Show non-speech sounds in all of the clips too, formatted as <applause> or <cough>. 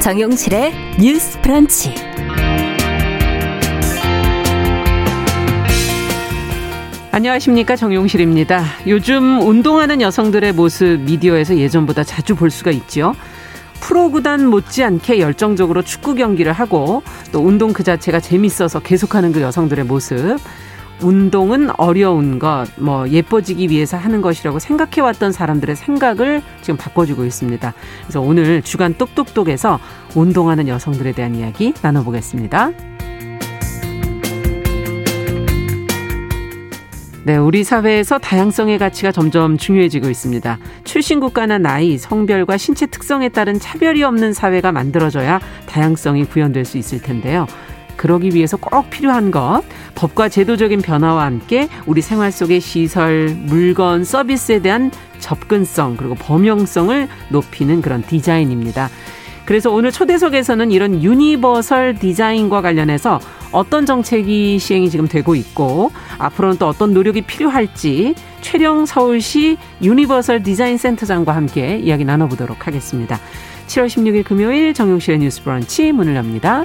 정용실의 뉴스 프런치. 안녕하십니까 정용실입니다. 요즘 운동하는 여성들의 모습 미디어에서 예전보다 자주 볼 수가 있죠. 프로구단 못지않게 열정적으로 축구 경기를 하고 또 운동 그 자체가 재밌어서 계속하는 그 여성들의 모습. 운동은 어려운 것, 뭐 예뻐지기 위해서 하는 것이라고 생각해왔던 사람들의 생각을 지금 바꿔주고 있습니다. 그래서 오늘 주간 똑똑똑에서 운동하는 여성들에 대한 이야기 나눠보겠습니다. 네, 우리 사회에서 다양성의 가치가 점점 중요해지고 있습니다. 출신 국가나 나이, 성별과 신체 특성에 따른 차별이 없는 사회가 만들어져야 다양성이 구현될 수 있을 텐데요. 그러기 위해서 꼭 필요한 것, 법과 제도적인 변화와 함께 우리 생활 속의 시설, 물건, 서비스에 대한 접근성, 그리고 범용성을 높이는 그런 디자인입니다. 그래서 오늘 초대석에서는 이런 universal 디자인과 관련해서 어떤 정책이 시행이 지금 되고 있고 앞으로는 또 어떤 노력이 필요할지 최령 서울시 유니버설 디자인 센터장과 함께 이야기 나눠보도록 하겠습니다. 7월 16일 금요일 정용실의 뉴스 브런치 문을 엽니다.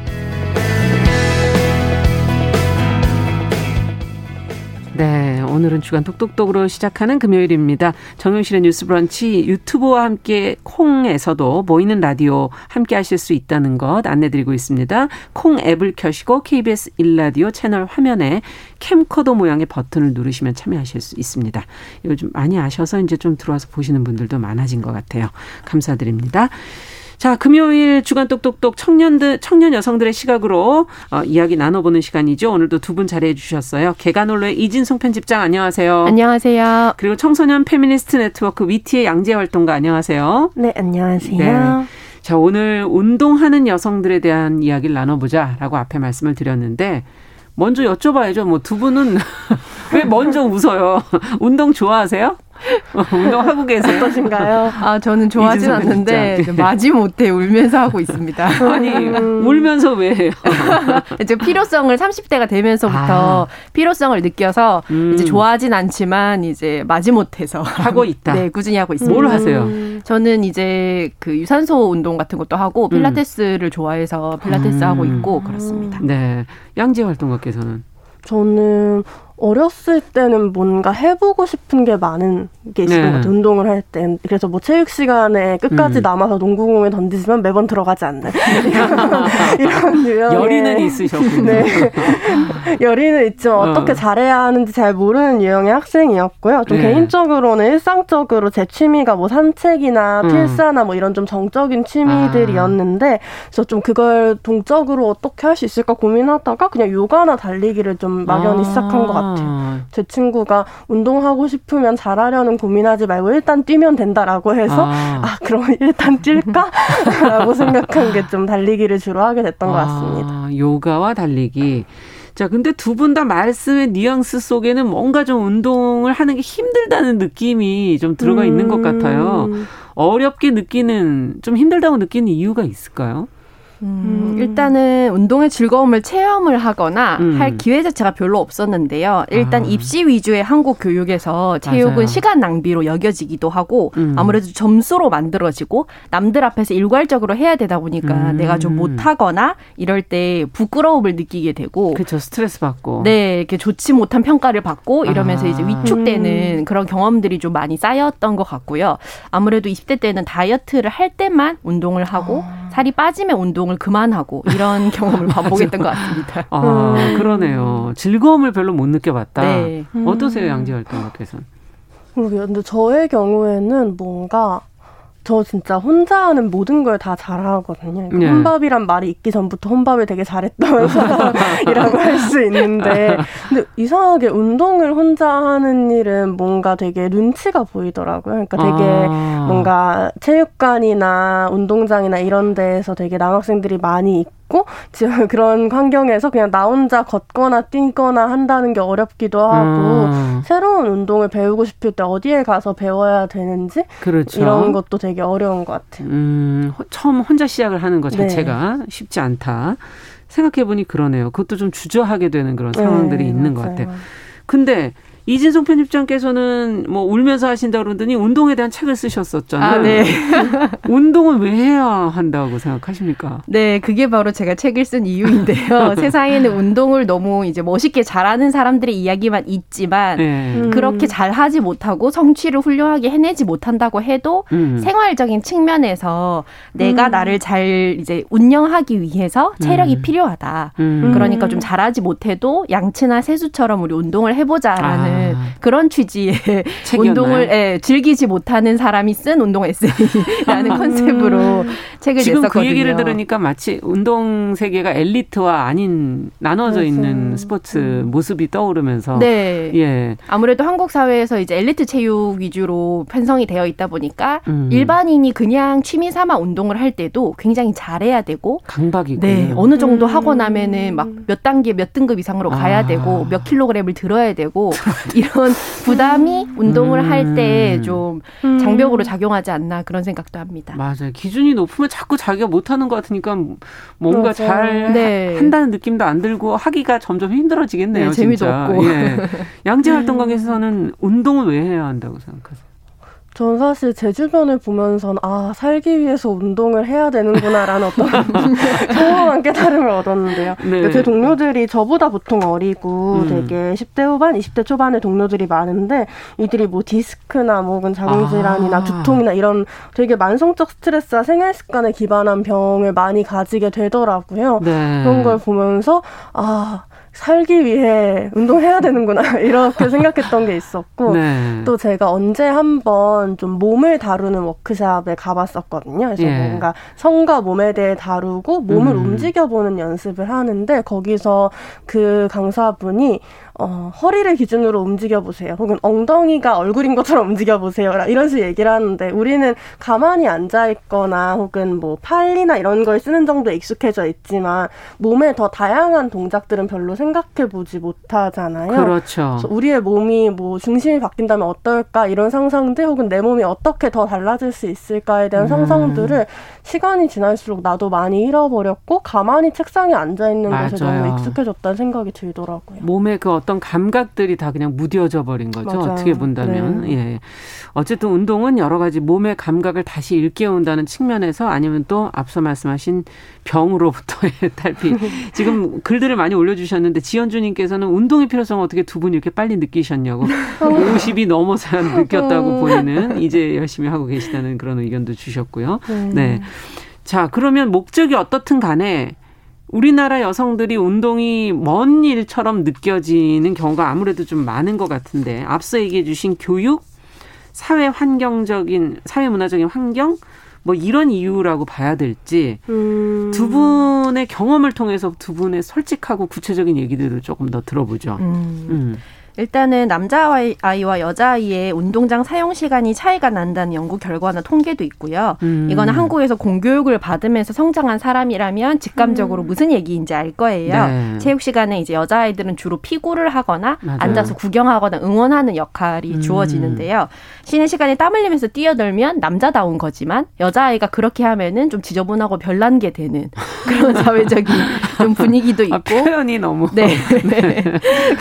오늘은 주간 똑똑똑으로 시작하는 금요일입니다. 정용실의 뉴스 브런치 유튜브와 함께 콩에서도 보이는 라디오 함께 하실 수 있다는 것 안내드리고 있습니다. 콩 앱을 켜시고 KBS 일라디오 채널 화면에 캠코더 모양의 버튼을 누르시면 참여하실 수 있습니다. 좀 많이 아셔서 이제 좀 들어와서 보시는 분들도 많아진 것 같아요. 감사드립니다. 자, 금요일 주간 똑똑똑 청년들, 청년 여성들의 시각으로 어, 이야기 나눠보는 시간이죠. 오늘도 두 분 자리해 주셨어요. 개간홀로의 이진송 편집장 안녕하세요. 안녕하세요. 그리고 청소년 페미니스트 네트워크 위티의 양재 활동가 안녕하세요. 네, 안녕하세요. 네. 자, 오늘 운동하는 여성들에 대한 이야기를 나눠보자라고 앞에 말씀을 드렸는데 먼저 여쭤봐야죠. 뭐 두 분은 <laughs> 왜 먼저 웃어요? 운동 좋아하세요? <laughs> 운동하고 계세요? 어떠신가요? <laughs> 아, 저는 좋아하진 않는데 마지못해 울면서 하고 있습니다. <laughs> 아니, 음. 울면서 왜 해요? 이제 필요성을 30대가 되면서부터 아. 필요성을 느껴서 음. 이제 좋아하진 않지만 이제 마지못해서 하고 있다. 네, 꾸준히 하고 있습니다. 뭘 하세요? 저는 이제 그 유산소 운동 같은 것도 하고 필라테스를 음. 좋아해서 필라테스 하고 있고 그렇습니다. 네. 양재 활동가께서는 저는 어렸을 때는 뭔가 해보고 싶은 게 많은 게 있었던 네. 것 같아요. 운동을 할 땐. 그래서 뭐 체육 시간에 끝까지 음. 남아서 농구공에 던지지만 매번 들어가지 않는 <laughs> <laughs> 이런 유형의 열의는 있으셨군요. 네. <laughs> 열의는 있지만 어. 떻게 잘해야 하는지 잘 모르는 유형의 학생이었고요. 좀 네. 개인적으로는 일상적으로 제 취미가 뭐 산책이나 음. 필사나 뭐 이런 좀 정적인 취미들이었는데 아. 그래서 좀 그걸 동적으로 어떻게 할 수 있을까 고민하다가 그냥 요가나 달리기를 좀 막연히 아. 시작한 것 같아요. 같아요. 아. 제 친구가 운동하고 싶으면 잘하려는 고민하지 말고 일단 뛰면 된다라고 해서 아, 아 그럼 일단 뛸까? <laughs> 라고 생각한 게 좀 달리기를 주로 하게 됐던 아, 것 같습니다. 요가와 달리기. 자, 근데 두 분 다 말씀의 뉘앙스 속에는 뭔가 좀 운동을 하는 게 힘들다는 느낌이 좀 들어가 음. 있는 것 같아요. 음. 어렵게 느끼는, 좀 힘들다고 느끼는 이유가 있을까요? 음, 일단은 운동의 즐거움을 체험을 하거나 음. 할 기회 자체가 별로 없었는데요. 일단 아. 입시 위주의 한국 교육에서 체육은 맞아요. 시간 낭비로 여겨지기도 하고 음. 아무래도 점수로 만들어지고 남들 앞에서 일괄적으로 해야 되다 보니까 음. 내가 좀 못하거나 이럴 때 부끄러움을 느끼게 되고 그렇죠 스트레스 받고 네 이렇게 좋지 못한 평가를 받고 이러면서 아. 이제 위축되는 음. 그런 경험들이 좀 많이 쌓였던 것 같고요. 아무래도 20대 때는 다이어트를 할 때만 운동을 하고 아. 살이 빠지면 운동을 운동을 그만하고 이런 <laughs> 경험을 반복했던 것 같습니다. 아, 음. 그러네요. 즐거움을 별로 못 느껴봤다. 네. 어떠세요, 양지 활동가께서는? 모르게요. 근데 저의 경우에는 뭔가 저 진짜 혼자 하는 모든 걸 다 잘하거든요. 그러니까 네. 혼밥이란 말이 있기 전부터 혼밥을 되게 잘했던 사람이라고 <laughs> 할 수 있는데, 근데 이상하게 운동을 혼자 하는 일은 뭔가 되게 눈치가 보이더라고요. 그러니까 되게 아. 뭔가 체육관이나 운동장이나 이런 데에서 되게 남학생들이 많이 있고, 있고 지금 <laughs> 그런 환경에서 그냥 나 혼자 걷거나 뛰거나 한다는 게 어렵기도 하고 음. 새로운 운동을 배우고 싶을 때 어디에 가서 배워야 되는지 그렇죠. 이런 것도 되게 어려운 것 같아요. 음, 처음 혼자 시작을 하는 것 자체가 네. 쉽지 않다. 생각해 보니 그러네요. 그것도 좀 주저하게 되는 그런 상황들이 네, 있는 맞아요. 것 같아요. 근데 이진성 편집장께서는 뭐 울면서 하신다 그러더니 운동에 대한 책을 쓰셨었잖아요. 아, 네. <laughs> 운동은 왜 해야 한다고 생각하십니까? 네, 그게 바로 제가 책을 쓴 이유인데요. <laughs> 세상에는 운동을 너무 이제 멋있게 잘하는 사람들의 이야기만 있지만 네. 음. 그렇게 잘하지 못하고 성취를 훌륭하게 해내지 못한다고 해도 음. 생활적인 측면에서 내가 음. 나를 잘 이제 운영하기 위해서 체력이 음. 필요하다. 음. 그러니까 좀 잘하지 못해도 양치나 세수처럼 우리 운동을 해보자라는 아. 그런 취지의 운동을 예, 즐기지 못하는 사람이 쓴 운동 에세이라는 컨셉으로 책을 지금 냈었거든요. 그 얘기를 들으니까 마치 운동 세계가 엘리트와 아닌 나눠져 맞아. 있는 스포츠 음. 모습이 떠오르면서 네. 예. 아무래도 한국 사회에서 이제 엘리트 체육 위주로 편성이 되어 있다 보니까 음. 일반인이 그냥 취미 삼아 운동을 할 때도 굉장히 잘해야 되고 강박이고 네. 어느 정도 음. 하고 나면은 막 몇 단계 몇 등급 이상으로 가야 아. 되고 몇 킬로그램을 들어야 되고 <laughs> <laughs> 이런 부담이 운동을 음. 할때 좀 장벽으로 작용하지 않나 그런 생각도 합니다. 맞아요. 기준이 높으면 자꾸 자기가 못하는 것 같으니까 뭔가 맞아요. 잘 네. 한다는 느낌도 안 들고 하기가 점점 힘들어지겠네요. 네, 재미도 진짜. 없고. 예. <laughs> 양재 활동가에서는 운동을 왜 해야 한다고 생각하세요? 전 사실 제 주변을 보면서는 아 살기 위해서 운동을 해야 되는구나라는 어떤 <laughs> 성공한 깨달음을 얻었는데요. 네. 제 동료들이 저보다 보통 어리고 음. 되게 10대 후반, 20대 초반의 동료들이 많은데 이들이 뭐 디스크나 뭐 혹은 자궁질환이나 아. 두통이나 이런 되게 만성적 스트레스와 생활 습관에 기반한 병을 많이 가지게 되더라고요. 네. 그런 걸 보면서 아 살기 위해 운동해야 되는구나 <laughs> 이렇게 생각했던 게 있었고 네. 또 제가 언제 한번 좀 몸을 다루는 워크샵에 가봤었거든요. 그래서 예. 뭔가 성과 몸에 대해 다루고 몸을 음. 움직여보는 연습을 하는데 거기서 그 강사분이 어, 허리를 기준으로 움직여 보세요. 혹은 엉덩이가 얼굴인 것처럼 움직여 보세요. 이런 식으로 얘기를 하는데 우리는 가만히 앉아 있거나 혹은 뭐 팔이나 이런 걸 쓰는 정도에 익숙해져 있지만 몸의 더 다양한 동작들은 별로 생각해 보지 못하잖아요. 그렇죠. 우리의 몸이 뭐 중심이 바뀐다면 어떨까 이런 상상들 혹은 내 몸이 어떻게 더 달라질 수 있을까에 대한 음. 상상들을 시간이 지날수록 나도 많이 잃어버렸고 가만히 책상에 앉아 있는 것에 너무 익숙해졌다는 생각이 들더라고요. 몸의 그 어떤 감각들이 다 그냥 무뎌져 버린 거죠. 맞아요. 어떻게 본다면. 네. 예. 어쨌든 운동은 여러 가지 몸의 감각을 다시 일깨운다는 측면에서 아니면 또 앞서 말씀하신 병으로부터의 <laughs> 탈피. 지금 글들을 많이 올려주셨는데 지연주님께서는 운동의 필요성을 어떻게 두 분이 이렇게 빨리 느끼셨냐고. 50이 넘어서 느꼈다고 보이는 이제 열심히 하고 계시다는 그런 의견도 주셨고요. 네. 네. 자, 그러면 목적이 어떻든 간에 우리나라 여성들이 운동이 먼 일처럼 느껴지는 경우가 아무래도 좀 많은 것 같은데 앞서 얘기해 주신 교육, 사회 환경적인 사회 문화적인 환경 뭐 이런 이유라고 봐야 될지 음. 두 분의 경험을 통해서 두 분의 솔직하고 구체적인 얘기들을 조금 더 들어보죠. 음. 음. 일단은 남자아이와 여자아이의 운동장 사용 시간이 차이가 난다는 연구 결과나 통계도 있고요. 음. 이거는 한국에서 공교육을 받으면서 성장한 사람이라면 직감적으로 음. 무슨 얘기인지 알 거예요. 네. 체육 시간에 이제 여자아이들은 주로 피구를 하거나 맞아요. 앉아서 구경하거나 응원하는 역할이 음. 주어지는데요. 쉬는 시간에 땀 흘리면서 뛰어놀면 남자다운 거지만 여자아이가 그렇게 하면은 좀 지저분하고 별난 게 되는 <laughs> 그런 사회적인 좀 분위기도 아, 있고 아, 표현이 너무 네. <laughs> 네.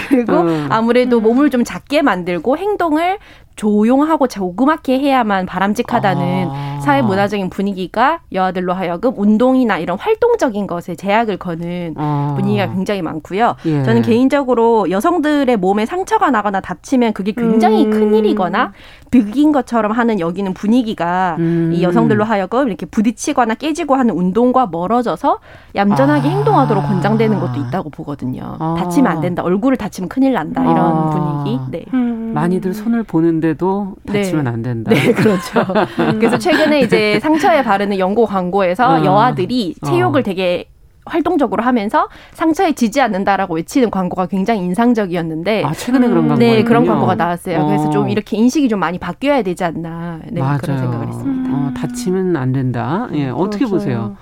그리고 음. 아무래도 몸을 좀 작게 만들고 행동을 조용하고 조그맣게 해야만 바람직하다는 아. 사회 문화적인 분위기가 여아들로 하여금 운동이나 이런 활동적인 것에 제약을 거는 아. 분위기가 굉장히 많고요. 예. 저는 개인적으로 여성들의 몸에 상처가 나거나 다치면 그게 굉장히 음. 큰 일이거나 득인 것처럼 하는 여기는 분위기가 음. 이 여성들로 하여금 이렇게 부딪히거나 깨지고 하는 운동과 멀어져서 얌전하게 아. 행동하도록 권장되는 것도 있다고 보거든요. 아. 다치면 안 된다. 얼굴을 다치면 큰일 난다. 이런 아. 분위기. 네. 음. 많이들 손을 보는데도 다치면 네. 안 된다. 네, 그렇죠. <laughs> 그래서 최근에 이제 상처에 바르는 연고 광고에서 어. 여아들이 체육을 어. 되게 활동적으로 하면서 상처에 지지 않는다라고 외치는 광고가 굉장히 인상적이었는데 아 최근에 그런 광고 네 그런 광고가 나왔어요. 어. 그래서 좀 이렇게 인식이 좀 많이 바뀌어야 되지 않나 네, 맞아요. 그런 생각을 했습니다. 어, 다치면 안 된다. 예 어떻게 그렇죠. 보세요?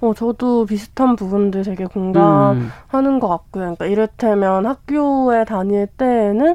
어, 저도 비슷한 부분들 되게 공감하는 음. 것 같고요. 그러니까 이를테면 학교에 다닐 때에는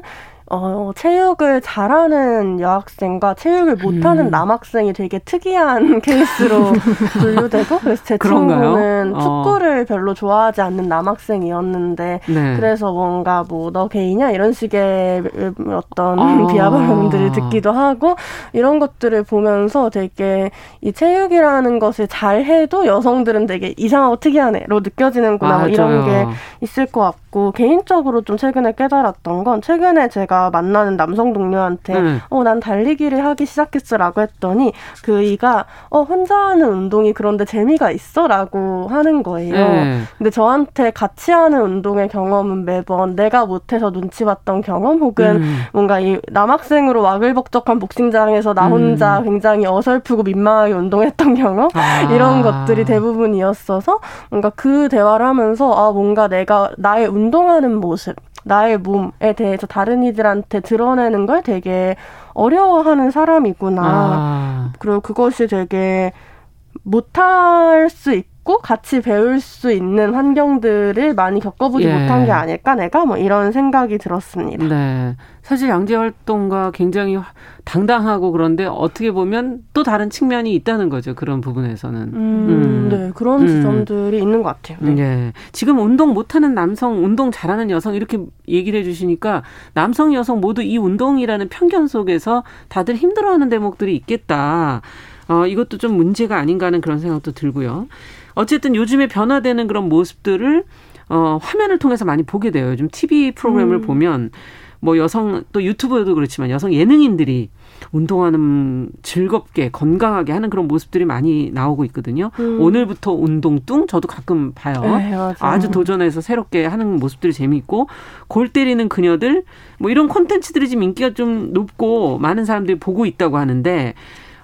어, 체육을 잘하는 여학생과 체육을 못하는 음. 남학생이 되게 특이한 <laughs> 케이스로 <laughs> 분류되고 그래서 제 친구는 어. 축구를 별로 좋아하지 않는 남학생이었는데 네. 그래서 뭔가 뭐 너 개이냐 이런 식의 어떤 아. <laughs> 비하 발언들을 듣기도 하고 이런 것들을 보면서 되게 이 체육이라는 것을 잘 해도 여성들은 되게 이상하고 특이하네로 느껴지는구나 뭐 이런 게 있을 것 같고 개인적으로 좀 최근에 깨달았던 건 최근에 제가 만나는 남성 동료한테 네. 어난 달리기를 하기 시작했어라고 했더니 그 이가 어 혼자 하는 운동이 그런데 재미가 있어라고 하는 거예요. 네. 근데 저한테 같이 하는 운동의 경험은 매번 내가 못해서 눈치 봤던 경험 혹은 음. 뭔가 이 남학생으로 와글벅적한 복싱장에서 나 혼자 음. 굉장히 어설프고 민망하게 운동했던 경험 아. 이런 것들이 대부분이었어서 뭔가 그 대화를 하면서 아 뭔가 내가 나의 운 동하는 모습 나의 몸에 대해서 다른 이들한테 드러내는 걸 되게 어려워하는 사람이구나. 아. 그리고 그것이 되게 못할 수 있 고 있고 같이 배울 수 있는 환경들을 많이 겪어보지 예. 못한 게 아닐까 내가 뭐 이런 생각이 들었습니다. 네. 사실 양재 활동가 굉장히 당당하고 그런데 어떻게 보면 또 다른 측면이 있다는 거죠. 그런 부분에서는. 음, 음. 네. 그런 음. 지점들이 음. 있는 것 같아요. 네. 네. 지금 운동 못하는 남성, 운동 잘하는 여성 이렇게 얘기를 해주시니까 남성, 여성 모두 이 운동이라는 편견 속에서 다들 힘들어하는 대목들이 있겠다. 어, 이것도 좀 문제가 아닌가 하는 그런 생각도 들고요. 어쨌든 요즘에 변화되는 그런 모습들을 어, 화면을 통해서 많이 보게 돼요. 요즘 TV 프로그램을 음. 보면 뭐 여성 또 유튜브도 그렇지만 여성 예능인들이 운동하는 즐겁게 건강하게 하는 그런 모습들이 많이 나오고 있거든요. 음. 오늘부터 운동뚱 저도 가끔 봐요. 네, 아주 도전해서 새롭게 하는 모습들이 재미있고 골 때리는 그녀들 뭐 이런 콘텐츠들이 지금 인기가 좀 높고 많은 사람들이 보고 있다고 하는데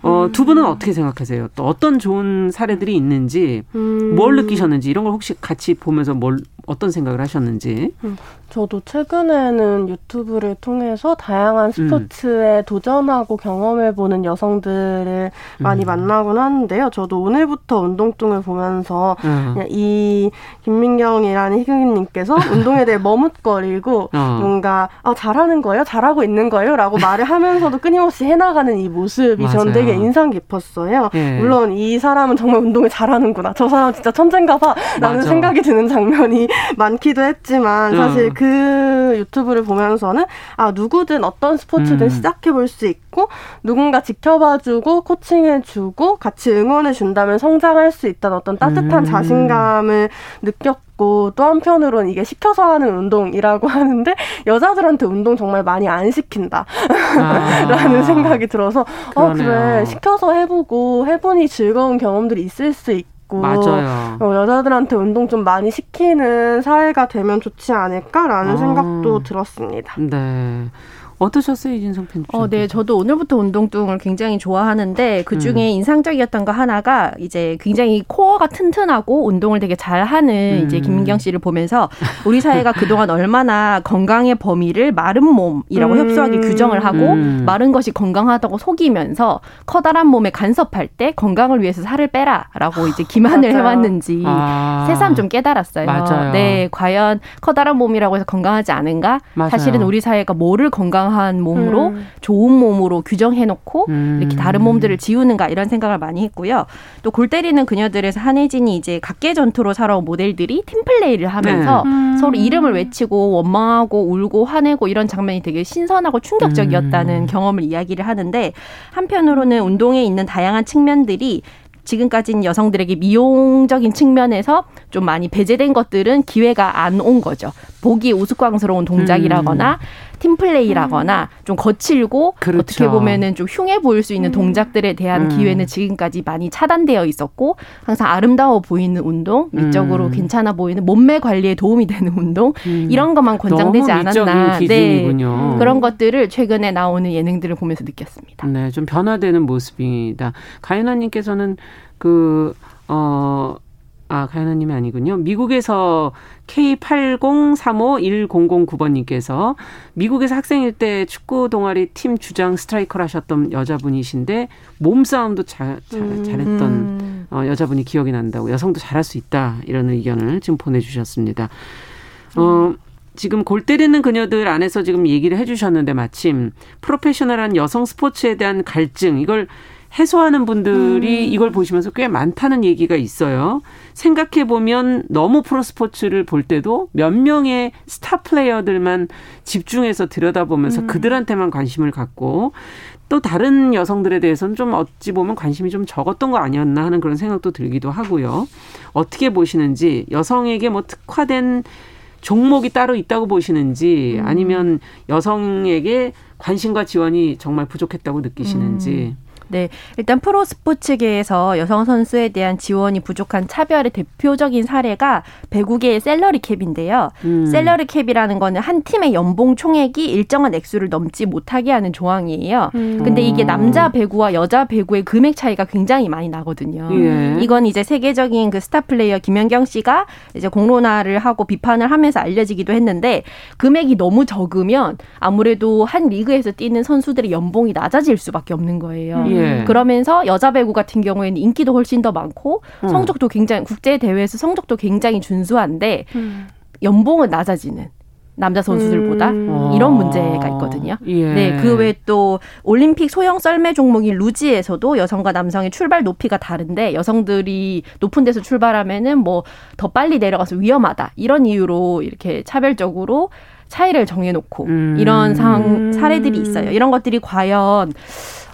어, 두 분은 어떻게 생각하세요? 또 어떤 좋은 사례들이 있는지, 음. 뭘 느끼셨는지, 이런 걸 혹시 같이 보면서 뭘, 어떤 생각을 하셨는지? 음. 저도 최근에는 유튜브를 통해서 다양한 스포츠에 음. 도전하고 경험해보는 여성들을 많이 음. 만나곤 하는데요. 저도 오늘부터 운동뚱을 보면서 음. 이 김민경이라는 희극인님께서 <laughs> 운동에 대해 머뭇거리고 어. 뭔가 아, 잘하는 거예요? 잘하고 있는 거예요? 라고 말을 하면서도 끊임없이 해나가는 이 모습이 전 되게 인상 깊었어요. 예. 물론 이 사람은 정말 운동을 잘하는구나. 저 사람 진짜 천재인가 봐. 라는 생각이 드는 장면이 <laughs> 많기도 했지만 사실 그 유튜브를 보면서는 아 누구든 어떤 스포츠든 음. 시작해 볼 수 있고 누군가 지켜봐주고 코칭해주고 같이 응원해준다면 성장할 수 있다는 어떤 따뜻한 음. 자신감을 느꼈고 또 한편으로는 이게 시켜서 하는 운동이라고 <laughs> 하는데 여자들한테 운동 정말 많이 안 시킨다 아. <laughs> 라는 생각이 들어서 어 그래 시켜서 해보고 해보니 즐거운 경험들이 있을 수 있고 있고 맞아요. 어, 여자들한테 운동 좀 많이 시키는 사회가 되면 좋지 않을까라는 어. 생각도 들었습니다. 네. 어떠셨어요, 이진성 편집장? 어, 네, 저도 오늘부터 운동뚱을 굉장히 좋아하는데 그 중에 음. 인상적이었던 거 하나가 이제 굉장히 코어가 튼튼하고 운동을 되게 잘하는 음. 이제 김민경 씨를 보면서 우리 사회가 <laughs> 그동안 얼마나 건강의 범위를 마른 몸이라고 음. 협소하게 규정을 하고 음. 마른 것이 건강하다고 속이면서 커다란 몸에 간섭할 때 건강을 위해서 살을 빼라라고 이제 기만을 해왔는지 아. 새삼 좀 깨달았어요. 맞아요. 네, 과연 커다란 몸이라고 해서 건강하지 않은가? 맞아요. 사실은 우리 사회가 뭐를 건강 건강한 몸으로 음. 좋은 몸으로 규정해놓고 음. 이렇게 다른 몸들을 지우는가 이런 생각을 많이 했고요. 또 골 때리는 그녀들에서 한혜진이 이제 각계 전투로 살아온 모델들이 팀플레이를 하면서 네. 음. 서로 이름을 외치고 원망하고 울고 화내고 이런 장면이 되게 신선하고 충격적이었다는 음. 경험을 이야기를 하는데 한편으로는 운동에 있는 다양한 측면들이 지금까지는 여성들에게 미용적인 측면에서 좀 많이 배제된 것들은 기회가 안 온 거죠. 보기 우스꽝스러운 동작이라거나 음. 팀플레이라거나 음. 좀 거칠고 그렇죠. 어떻게 보면은 좀 흉해 보일 수 있는 음. 동작들에 대한 음. 기회는 지금까지 많이 차단되어 있었고 항상 아름다워 보이는 운동, 미적으로 음. 괜찮아 보이는 몸매 관리에 도움이 되는 운동 음. 이런 것만 권장되지 않았나. 네. 그런 것들을 최근에 나오는 예능들을 보면서 느꼈습니다. 네, 좀 변화되는 모습이다. 가연아 님께서는 그 어. 아, 가연아님이 아니군요. 미국에서 K80351009번님께서 미국에서 학생일 때 축구 동아리 팀 주장 스트라이커를 하셨던 여자분이신데 몸싸움도 잘, 잘, 음. 잘했던 어, 여자분이 기억이 난다고 여성도 잘할 수 있다 이런 의견을 지금 보내주셨습니다. 어, 지금 골 때리는 그녀들 안에서 지금 얘기를 해주셨는데 마침 프로페셔널한 여성 스포츠에 대한 갈증 이걸 해소하는 분들이 음. 이걸 보시면서 꽤 많다는 얘기가 있어요. 생각해 보면 너무 프로 스포츠를 볼 때도 몇 명의 스타 플레이어들만 집중해서 들여다보면서 음. 그들한테만 관심을 갖고 또 다른 여성들에 대해서는 좀 어찌 보면 관심이 좀 적었던 거 아니었나 하는 그런 생각도 들기도 하고요. 어떻게 보시는지 여성에게 뭐 특화된 종목이 따로 있다고 보시는지 음. 아니면 여성에게 관심과 지원이 정말 부족했다고 느끼시는지. 음. 네, 일단 프로 스포츠계에서 여성 선수에 대한 지원이 부족한 차별의 대표적인 사례가 배구계의 salary cap인데요. 음. salary cap이라는 거는 한 팀의 연봉 총액이 일정한 액수를 넘지 못하게 하는 조항이에요. 음. 근데 이게 남자 배구와 여자 배구의 금액 차이가 굉장히 많이 나거든요. 예. 이건 이제 세계적인 그 스타 플레이어 김연경 씨가 이제 공론화를 하고 비판을 하면서 알려지기도 했는데 금액이 너무 적으면 아무래도 한 리그에서 뛰는 선수들의 연봉이 낮아질 수밖에 없는 거예요. 예. 예. 그러면서 여자 배구 같은 경우에는 인기도 훨씬 더 많고 음. 성적도 굉장히 국제 대회에서 성적도 굉장히 준수한데 음. 연봉은 낮아지는 남자 선수들보다 음. 이런 문제가 있거든요. 예. 네, 그 외에 또 올림픽 소형 썰매 종목인 루지에서도 여성과 남성의 출발 높이가 다른데 여성들이 높은 데서 출발하면은 뭐 더 빨리 내려가서 위험하다 이런 이유로 이렇게 차별적으로 차이를 정해놓고 음. 이런 상 사례들이 있어요. 이런 것들이 과연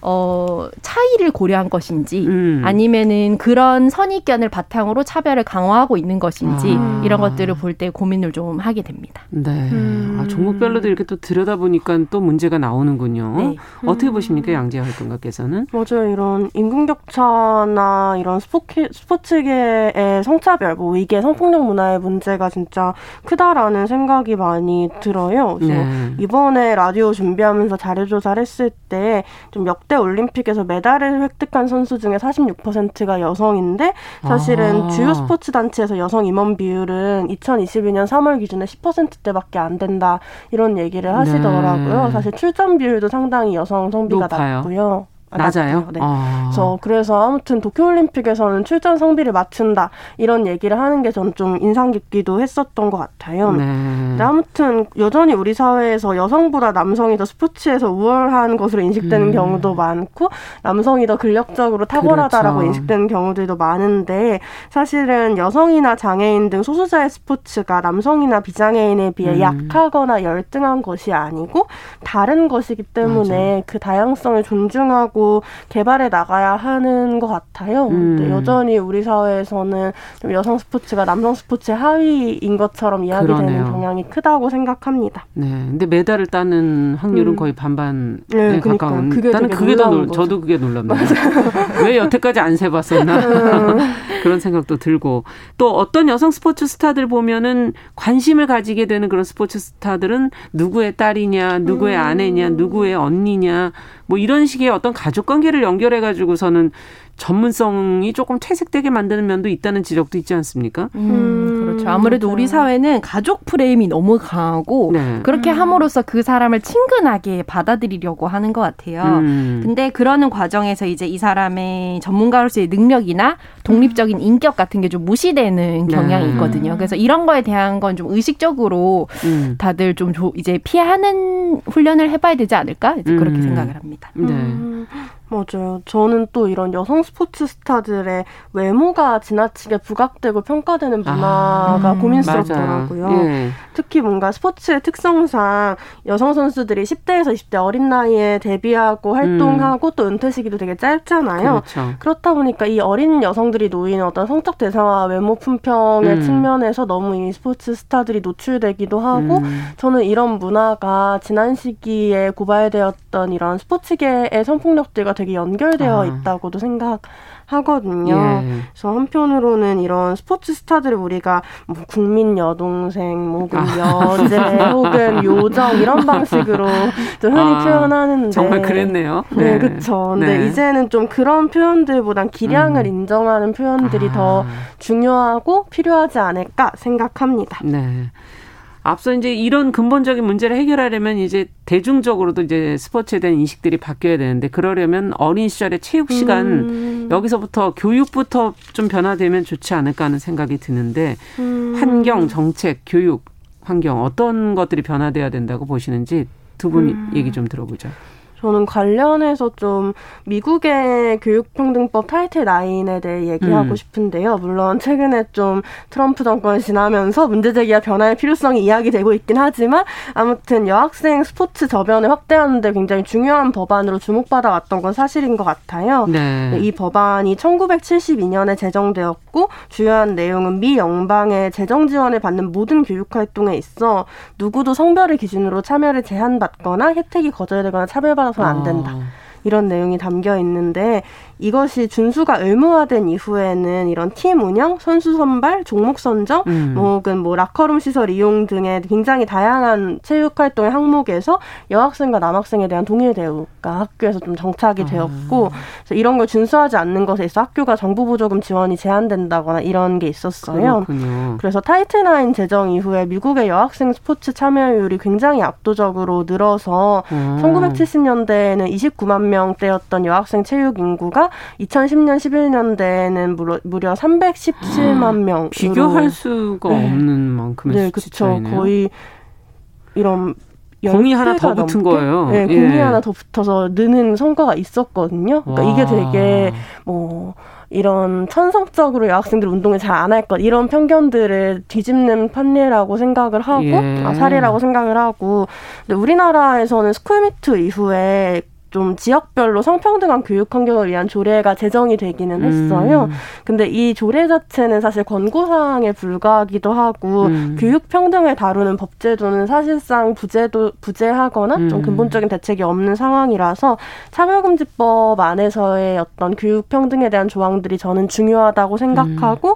어, 차이를 고려한 것인지 음. 아니면은 그런 선입견을 바탕으로 차별을 강화하고 있는 것인지 아. 이런 것들을 볼 때 고민을 좀 하게 됩니다. 네. 음. 아, 종목별로도 이렇게 또 들여다보니까 또 문제가 나오는군요. 네. 어떻게 보십니까, 양재 활동가께서는? 맞아요. 이런 임금격차나 이런 스포키, 스포츠계의 성차별, 뭐 이게 성폭력 문화의 문제가 진짜 크다라는 생각이 많이 들어요. 그래서 네. 이번에 라디오 준비하면서 자료조사를 했을 때 좀 역대 역대 올림픽에서 메달을 획득한 선수 중에 46%가 여성인데 사실은 아. 주요 스포츠 단체에서 여성 임원 비율은 2022년 3월 기준에 10%대밖에 안 된다 이런 얘기를 하시더라고요. 네. 사실 출전 비율도 상당히 여성 성비가 높아요. 낮고요. 낮아요. 네. 아. 저 그래서 아무튼 도쿄올림픽에서는 출전 성비를 맞춘다 이런 얘기를 하는 게 저는 좀 인상 깊기도 했었던 것 같아요. 네. 아무튼 여전히 우리 사회에서 여성보다 남성이 더 스포츠에서 우월한 것으로 인식되는 음. 경우도 많고 남성이 더 근력적으로 탁월하다라고 그렇죠. 인식되는 경우들도 많은데 사실은 여성이나 장애인 등 소수자의 스포츠가 남성이나 비장애인에 비해 음. 약하거나 열등한 것이 아니고 다른 것이기 때문에 맞아. 그 다양성을 존중하고 개발해 나가야 하는 것 같아요. 음. 여전히 우리 사회에서는 좀 여성 스포츠가 남성 스포츠의 하위인 것처럼 이야기되는 그러네요. 경향이 크다고 생각합니다. 네, 근데 메달을 따는 확률은 음. 거의 반반에 네, 가까운. 그게 나는 그게 더 놀, 저도 그게 놀랍니다. 왜 여태까지 안 세봤었나 <laughs> 음. <laughs> 그런 생각도 들고 또 어떤 여성 스포츠 스타들 보면은 관심을 가지게 되는 그런 스포츠 스타들은 누구의 딸이냐, 누구의 음. 아내냐, 누구의 언니냐 뭐 이런 식의 어떤 가족 관계를 연결해 가지고서는 전문성이 조금 퇴색되게 만드는 면도 있다는 지적도 있지 않습니까? 음, 음 그렇죠. 아무래도. 우리 사회는 가족 프레임이 너무 강하고 네. 그렇게 음. 함으로써 그 사람을 친근하게 받아들이려고 하는 것 같아요. 음. 근데 그러는 과정에서 이제 이 사람의 전문가로서의 능력이나 독립적인 인격 같은 게 좀 무시되는 네. 경향이 있거든요. 그래서 이런 거에 대한 건 좀 의식적으로 음. 다들 좀 이제 피하는 훈련을 해봐야 되지 않을까 그렇게 음. 생각을 합니다. 네. 음. 맞아요. 저는 또 이런 여성 스포츠 스타들의 외모가 지나치게 부각되고 평가되는 문화가 아, 음, 고민스럽더라고요. 예. 특히 뭔가 스포츠의 특성상 여성 선수들이 10대에서 20대 어린 나이에 데뷔하고 활동하고 음. 또 은퇴 시기도 되게 짧잖아요. 그렇죠. 그렇다 보니까 이 어린 여성들이 놓이는 어떤 성적 대상화 외모 품평의 음. 측면에서 너무 이 스포츠 스타들이 노출되기도 하고 음. 저는 이런 문화가 지난 시기에 고발되었던 이런 스포츠계의 성폭력들과 되게 연결되어 아. 있다고도 생각 하거든요. 예. 그래서 한편으로는 이런 스포츠 스타들을 우리가 뭐 국민 여동생, 뭐 혹은 아. 여제, 혹은 요정 이런 방식으로 좀 흔히 아. 표현하는데 정말 그랬네요. 네, 네 그렇죠. 근데 네. 이제는 좀 그런 표현들보단 기량을 음. 인정하는 표현들이 더 아. 중요하고 필요하지 않을까 생각합니다. 네. 앞서 이제 이런 근본적인 문제를 해결하려면 이제 대중적으로도 이제 스포츠에 대한 인식들이 바뀌어야 되는데 그러려면 어린 시절의 체육 시간 음. 여기서부터 교육부터 좀 변화되면 좋지 않을까 하는 생각이 드는데 음. 환경, 정책, 교육 환경 어떤 것들이 변화돼야 된다고 보시는지 두분 음. 얘기 좀 들어보죠. 저는 관련해서 좀 미국의 교육평등법 타이틀 9에 대해 얘기하고 음. 싶은데요. 물론 최근에 좀 트럼프 정권이 지나면서 문제 제기와 변화의 필요성이 이야기되고 있긴 하지만 아무튼 여학생 스포츠 저변을 확대하는데 굉장히 중요한 법안으로 주목받아 왔던 건 사실인 것 같아요. 네. 이 법안이 1972년에 제정되었고 주요한 내용은 미 영방의 재정 지원을 받는 모든 교육 활동에 있어 누구도 성별을 기준으로 참여를 제한받거나 혜택이 거절되거나 차별받아 따라서는 안 된다. 아. 이런 내용이 담겨 있는데 이것이 준수가 의무화된 이후에는 이런 팀 운영, 선수 선발, 종목 선정, 음. 뭐 혹은 뭐 라커룸 시설 이용 등의 굉장히 다양한 체육 활동의 항목에서 여학생과 남학생에 대한 동일 대우가 학교에서 좀 정착이 아. 되었고 이런 걸 준수하지 않는 것에 있어 학교가 정부 보조금 지원이 제한된다거나 이런 게 있었어요. 그렇군요. 그래서 타이틀 9 제정 이후에 미국의 여학생 스포츠 참여율이 굉장히 압도적으로 늘어서 음. 1970년대에는 29만 명대였던 여학생 체육 인구가 2010년 11년대에는 무려, 무려 317만 아, 명 비교할 수가 네. 없는 만큼의 네, 그렇죠. 거의 이런 공이 하나 더 붙은 넘게? 거예요. 네, 예. 공이 하나 더 붙어서 느는 성과가 있었거든요. 그러니까 와. 이게 되게 뭐 이런 천성적으로 여학생들 운동을 잘 안 할 것 이런 편견들을 뒤집는 판례라고 생각을 하고 예. 아, 사례라고 생각을 하고 근데 우리나라에서는 스쿨미투 이후에 좀 지역별로 성평등한 교육 환경을 위한 조례가 제정이 되기는 했어요. 음. 근데 이 조례 자체는 사실 권고사항에 불과하기도 하고 음. 교육 평등을 다루는 법제도는 사실상 부제도 부재하거나 음. 좀 근본적인 대책이 없는 상황이라서 차별금지법 안에서의 어떤 교육 평등에 대한 조항들이 저는 중요하다고 생각하고 음.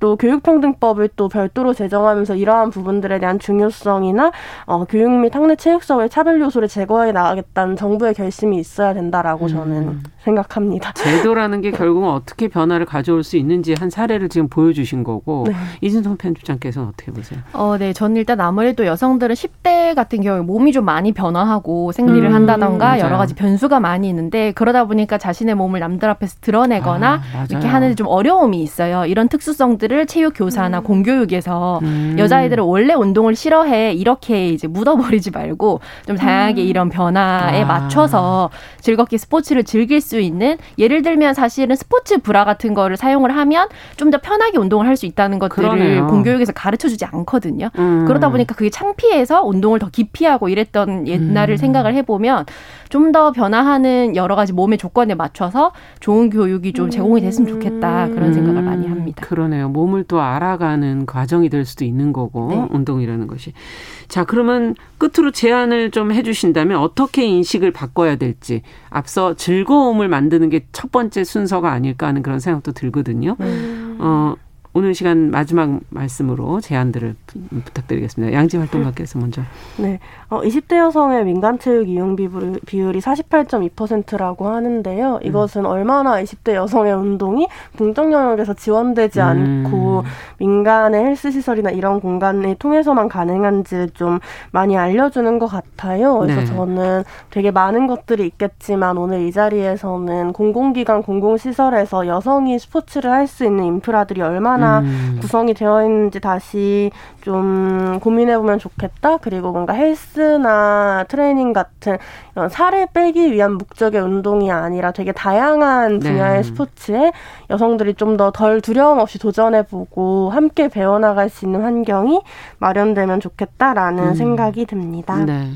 또 교육평등법을 또 별도로 제정하면서 이러한 부분들에 대한 중요성이나 어, 교육 및 학내 체육사회 차별 요소를 제거해 나가겠다는 정부의 결심이 있어야 된다라고 음. 저는 생각합니다. 제도라는 게 결국은 어떻게 변화를 가져올 수 있는지 한 사례를 지금 보여주신 거고 네. 이진성 편집장께서는 어떻게 보세요? 어, 네, 저는 일단 아무래도 여성들은 10대 같은 경우에 몸이 좀 많이 변화하고 생리를 음, 한다던가 맞아요. 여러 가지 변수가 많이 있는데 그러다 보니까 자신의 몸을 남들 앞에서 드러내거나 아, 이렇게 하는 좀 어려움이 있어요. 이런 특수성들 을 체육 교사나 음. 공교육에서 음. 여자애들은 원래 운동을 싫어해 이렇게 이제 묻어버리지 말고 좀 다양하게 음. 이런 변화에 아. 맞춰서 즐겁게 스포츠를 즐길 수 있는 예를 들면 사실은 스포츠 브라 같은 거를 사용을 하면 좀 더 편하게 운동을 할 수 있다는 것들을 그러네요. 공교육에서 가르쳐 주지 않거든요. 음. 그러다 보니까 그게 창피해서 운동을 더 깊이 하고 이랬던 옛날을 음. 생각을 해보면 좀 더 변화하는 여러 가지 몸의 조건에 맞춰서 좋은 교육이 좀 제공이 됐으면 좋겠다 그런 생각을 많이 음. 합니다. 그러네요. 몸을 또 알아가는 과정이 될 수도 있는 거고 네. 운동이라는 것이. 자 그러면 끝으로 제안을 좀 해주신다면 어떻게 인식을 바꿔야 될지 앞서 즐거움을 만드는 게 첫 번째 순서가 아닐까 하는 그런 생각도 들거든요. 음. 어, 오늘 시간 마지막 말씀으로 제안들을 부탁드리겠습니다. 양지 활동가께서 먼저. 네. 어, 20대 여성의 민간 체육 이용 비율, 비율이 48.2%라고 하는데요. 이것은 음. 얼마나 20대 여성의 운동이 공적 영역에서 지원되지 음. 않고 민간의 헬스 시설이나 이런 공간을 통해서만 가능한지 좀 많이 알려주는 것 같아요. 그래서 네. 저는 되게 많은 것들이 있겠지만 오늘 이 자리에서는 공공기관, 공공시설에서 여성이 스포츠를 할 수 있는 인프라들이 얼마나 음. 구성이 되어 있는지 다시 좀 고민해보면 좋겠다. 그리고 뭔가 헬스나 트레이닝 같은 이런 살을 빼기 위한 목적의 운동이 아니라 되게 다양한 네. 분야의 네. 스포츠에 여성들이 좀 더 덜 두려움 없이 도전해보고 함께 배워나갈 수 있는 환경이 마련되면 좋겠다라는 음. 생각이 듭니다. 네.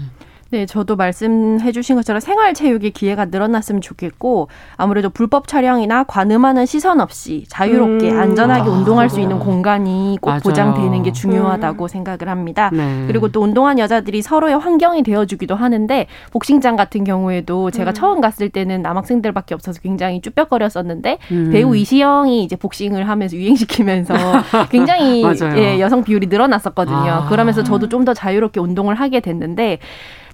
네, 저도 말씀해 주신 것처럼 생활 체육의 기회가 늘어났으면 좋겠고 아무래도 불법 촬영이나 관음하는 시선 없이 자유롭게 음. 안전하게 아, 운동할 수 있는 공간이 꼭 맞아요. 보장되는 게 중요하다고 음. 생각을 합니다. 네. 그리고 또 운동한 여자들이 서로의 환경이 되어 주기도 하는데 복싱장 같은 경우에도 제가 음. 처음 갔을 때는 남학생들밖에 없어서 굉장히 쭈뼛거렸었는데 음. 배우 이시영이 이제 복싱을 하면서 유행시키면서 <laughs> 굉장히 예, 여성 비율이 늘어났었거든요. 아. 그러면서 저도 좀 더 자유롭게 운동을 하게 됐는데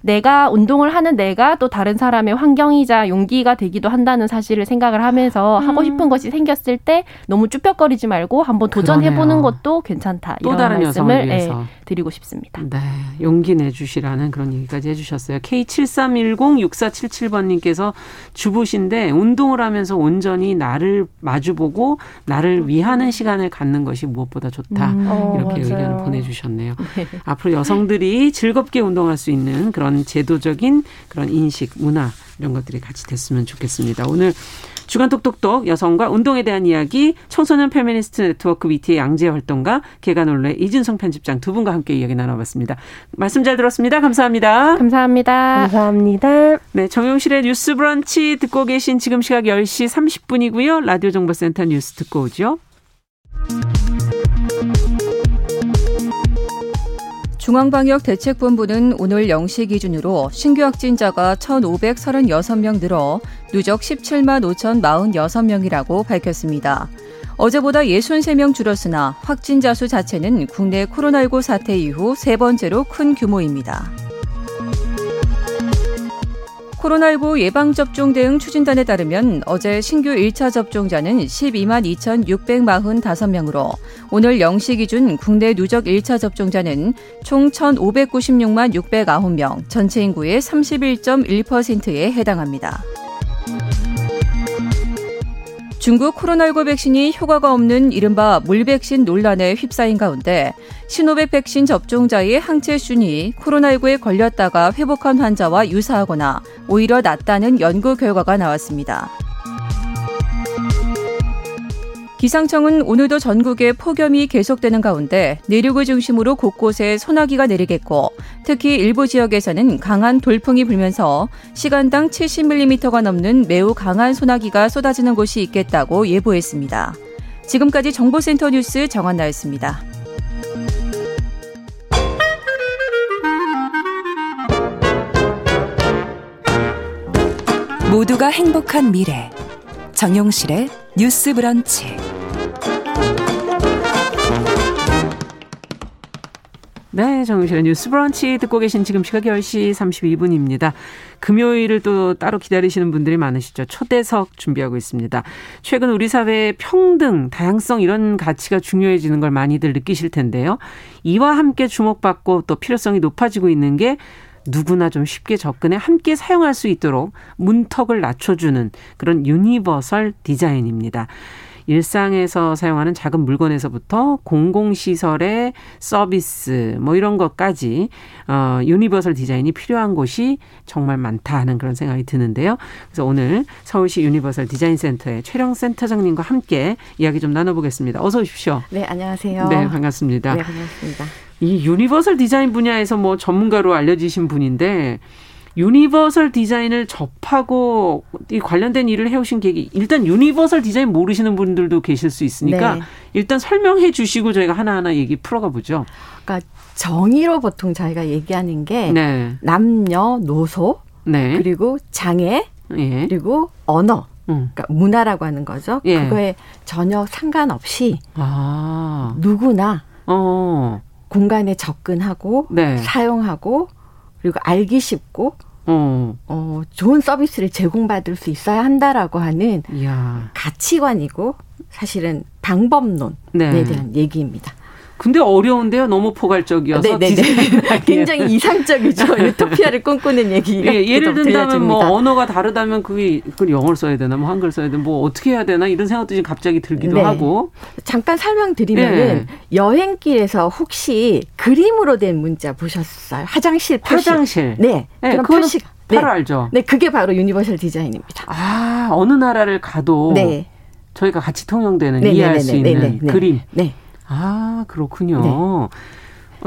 내가 운동을 하는 내가 또 다른 사람의 환경이자 용기가 되기도 한다는 사실을 생각을 하면서 음. 하고 싶은 것이 생겼을 때 너무 쭈뼛거리지 말고 한번 도전해 보는 것도 괜찮다. 또 다른 말씀을 예, 드리고 싶습니다. 네, 용기 내주시라는 그런 얘기까지 해주셨어요. K73106477번 님께서 주부신데 운동을 하면서 온전히 나를 마주보고 나를 위하는 시간을 갖는 것이 무엇보다 좋다. 음. 이렇게 어, 의견을 보내주셨네요. 네. 앞으로 여성들이 즐겁게 운동할 수 있는 그런 제도적인 그런 인식, 문화 이런 것들이 같이 됐으면 좋겠습니다. 오늘 주간 똑똑똑 여성과 운동에 대한 이야기 청소년 페미니스트 네트워크 위티의 양지혜 활동가 계간홀로 이진송 편집장 두 분과 함께 이야기 나눠봤습니다. 말씀 잘 들었습니다. 감사합니다. 감사합니다. 감사합니다. 네, 정용실의 뉴스 브런치 듣고 계신 지금 시각 10시 30분이고요. 라디오 정보센터 뉴스 듣고 오죠. 중앙방역대책본부는 오늘 0시 기준으로 신규 확진자가 1,536명 늘어 누적 17만 5,046명이라고 밝혔습니다. 어제보다 63명 줄었으나 확진자 수 자체는 국내 코로나19 사태 이후 세 번째로 큰 규모입니다. 코로나19 예방접종 대응 추진단에 따르면 어제 신규 1차 접종자는 12만 2,645명으로 오늘 0시 기준 국내 누적 1차 접종자는 총 1,596만 609명, 전체 인구의 31.1%에 해당합니다. 중국 코로나19 백신이 효과가 없는 이른바 물백신 논란에 휩싸인 가운데 시노백 백신 접종자의 항체 순위 코로나19에 걸렸다가 회복한 환자와 유사하거나 오히려 낫다는 연구 결과가 나왔습니다. 기상청은 오늘도 전국에 폭염이 계속되는 가운데 내륙을 중심으로 곳곳에 소나기가 내리겠고 특히 일부 지역에서는 강한 돌풍이 불면서 시간당 70mm가 넘는 매우 강한 소나기가 쏟아지는 곳이 있겠다고 예보했습니다. 지금까지 정보센터 뉴스 정한나였습니다. 모두가 행복한 미래 정용실의 뉴스 브런치 네, 정유실의 뉴스 브런치 듣고 계신 지금 시각 10시 32분입니다. 금요일을 또 따로 기다리시는 분들이 많으시죠. 초대석 준비하고 있습니다. 최근 우리 사회의 평등, 다양성 이런 가치가 중요해지는 걸 많이들 느끼실 텐데요. 이와 함께 주목받고 또 필요성이 높아지고 있는 게 누구나 좀 쉽게 접근해 함께 사용할 수 있도록 문턱을 낮춰주는 그런 유니버설 디자인입니다. 일상에서 사용하는 작은 물건에서부터 공공시설의 서비스 뭐 이런 것까지 어 유니버설 디자인이 필요한 곳이 정말 많다 하는 그런 생각이 드는데요. 그래서 오늘 서울시 유니버설 디자인 센터의 최령 센터장님과 함께 이야기 좀 나눠보겠습니다. 어서 오십시오. 네, 안녕하세요. 네, 반갑습니다. 네, 반갑습니다. 이 유니버설 디자인 분야에서 뭐 전문가로 알려지신 분인데 유니버설 디자인을 접하고 이 관련된 일을 해오신 계기 일단 유니버설 디자인 모르시는 분들도 계실 수 있으니까 네. 일단 설명해 주시고 저희가 하나하나 얘기 풀어가 보죠. 그러니까 정의로 보통 저희가 얘기하는 게 네. 남녀 노소 네. 그리고 장애 예. 그리고 언어 음. 그러니까 문화라고 하는 거죠. 예. 그거에 전혀 상관없이 아. 누구나 어. 공간에 접근하고 네. 사용하고 그리고 알기 쉽고 어. 어, 좋은 서비스를 제공받을 수 있어야 한다라고 하는 이야. 가치관이고 사실은 방법론에 네. 대한 얘기입니다. 근데 어려운데요. 너무 포괄적이어서 네네네. 네, 네. <laughs> 굉장히 이상적이죠. <laughs> 유토피아를 꿈꾸는 얘기. 예, 예를 든다면 뭐 언어가 다르다면 그게 그걸 영어를 써야 되나 뭐 한글 써야 되나 뭐 어떻게 해야 되나 이런 생각도 지금 갑자기 들기도 네. 하고. 잠깐 설명드리면은 네. 여행길에서 혹시 그림으로 된 문자 보셨어요? 화장실 표시. 화장실. 네. 네 그런 표시. 바로 네. 알죠. 네, 그게 바로 유니버설 디자인입니다. 아, 어느 나라를 가도 네. 저희가 같이 통용되는 네네네네. 이해할 수 있는 네네네. 그림. 네. 아, 그렇군요. 네.